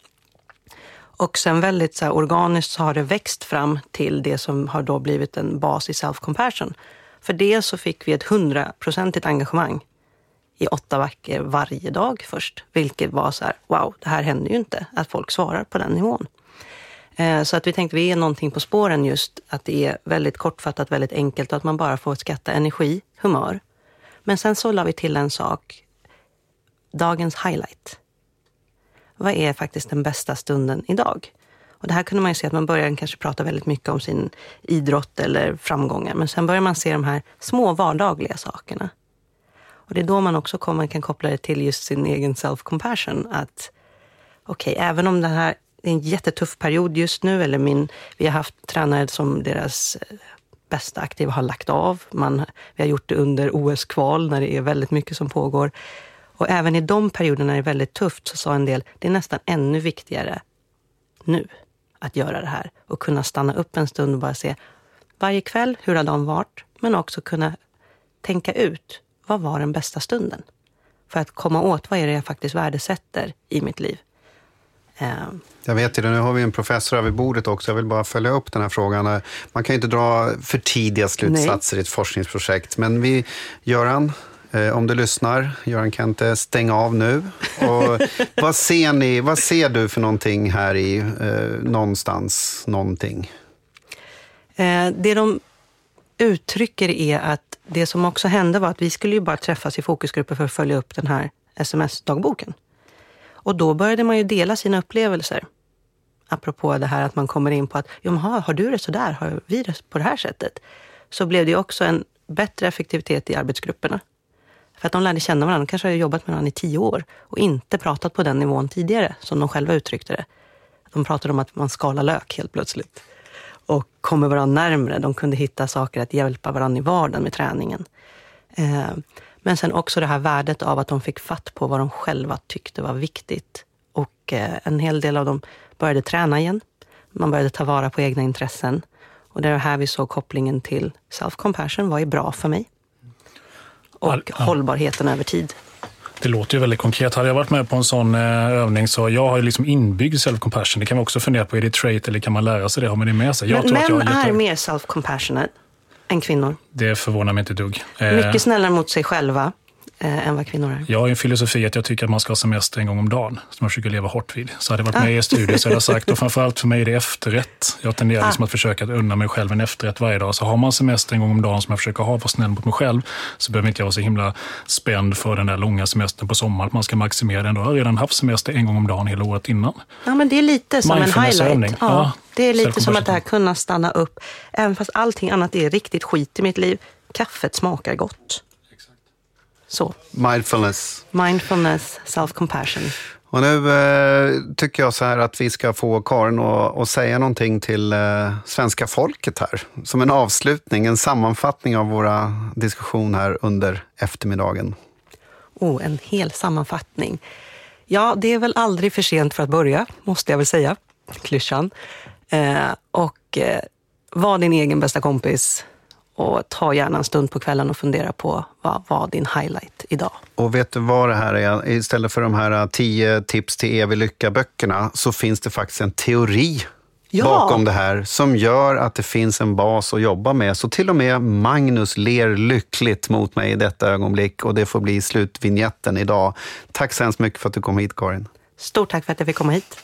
Och sen väldigt så här, organiskt så har det växt fram till det som har då blivit en bas i self-compassion. För det så fick vi ett hundraprocentigt engagemang i åtta veckor varje dag först. Vilket var så här, wow, det här händer ju inte, att folk svarar på den nivån. Eh, så att vi tänkte vi är någonting på spåren just att det är väldigt kortfattat, väldigt enkelt och att man bara får skatta energi, humör. Men sen så la vi till en sak dagens highlight. Vad är faktiskt den bästa stunden idag? Och det här kunde man ju se att man började kanske prata väldigt mycket om sin idrott eller framgångar. Men sen börjar man se de här små vardagliga sakerna. Och det är då man också kommer, kan koppla det till just sin egen self-compassion. Att okej, okay, även om det här är en jättetuff period just nu, eller min, vi har haft tränare som deras eh, bästa aktiva har lagt av. Man, vi har gjort det under OS-kval när det är väldigt mycket som pågår. Och även i de perioderna när det är väldigt tufft så sa en del, det är nästan ännu viktigare nu att göra det här och kunna stanna upp en stund och bara se varje kväll, hur har dagen varit? Men också kunna tänka ut, vad var den bästa stunden? För att komma åt, vad är det jag faktiskt värdesätter i mitt liv? Um. Jag vet det, nu har vi en professor här vid bordet också. Jag vill bara följa upp den här frågan. Man kan ju inte dra för tidiga slutsatser Nej. i ett forskningsprojekt. Men vi, Göran, Eh, om du lyssnar, Göran Kente, stäng av nu. Och *laughs* vad, ser ni, vad ser du för någonting här i eh, någonstans, någonting? Eh, det de uttrycker är att det som också hände var att vi skulle ju bara träffas i fokusgrupper för att följa upp den här sms-dagboken. Och då började man ju dela sina upplevelser. Apropå det här att man kommer in på att, jaha, har du det så där? Har vi det på det här sättet? Så blev det också en bättre effektivitet i arbetsgrupperna. För att de lärde känna varandra. De kanske har jobbat med varandra i tio år och inte pratat på den nivån tidigare, som de själva uttryckte det. De pratade om att man skalar lök helt plötsligt och kommer varandra närmre. De kunde hitta saker att hjälpa varandra i vardagen med träningen. Eh, men sen också det här värdet av att de fick fatt på vad de själva tyckte var viktigt. Och eh, en hel del av dem började träna igen. Man började ta vara på egna intressen. Och det är här vi såg kopplingen till self-compassion. Vad är bra för mig? Och All, hållbarheten över tid. Det låter ju väldigt konkret. Hade jag varit med på en sån eh, övning så jag har ju liksom inbyggd self-compassion. Det kan man också fundera på. Är det trait eller kan man lära sig det? Har man det med sig? Jag Men män är mer self-compassionate än kvinnor. Det förvånar mig inte dugg. Eh, Mycket snällare mot sig själva. Eh, än vad kvinnor är. Jag har en filosofi att jag tycker att man ska ha semester en gång om dagen, som jag försöker leva hårt vid. Så hade jag varit med i er studie så hade jag sagt, *laughs* och framförallt för mig är det efterrätt. Jag tenderar liksom att försöka att unna mig själv en efterrätt varje dag. Så har man semester en gång om dagen som jag försöker ha, vara snäll mot mig själv, så behöver inte jag vara så himla spänd för den där långa semestern på sommaren, att man ska maximera den. Då har jag redan haft semester en gång om dagen hela året innan. Ja, men det är lite som en highlight. Ja, Ja, det är lite som att det här kunna stanna upp. Även fast allting annat är riktigt skit i mitt liv. Kaffet smakar gott. Så, Mindfulness. mindfulness, self-compassion. Och nu eh, tycker jag så här att vi ska få Karin att säga någonting till eh, svenska folket här. Som en avslutning, en sammanfattning av våra diskussioner här under eftermiddagen. Oh, en hel sammanfattning. Ja, det är väl aldrig för sent för att börja, måste jag väl säga. Klyschan. Eh, och eh, var din egen bästa kompis och ta gärna en stund på kvällen och fundera på vad var din highlight idag. Och vet du vad det här är? Istället för de här eh, tio tips till evig lycka-böckerna så finns det faktiskt en teori Ja. bakom det här som gör att det finns en bas att jobba med. Så till och med Magnus ler lyckligt mot mig i detta ögonblick och det får bli slutvinjetten idag. Tack så hemskt mycket för att du kom hit, Karin. Stort tack för att jag fick komma hit.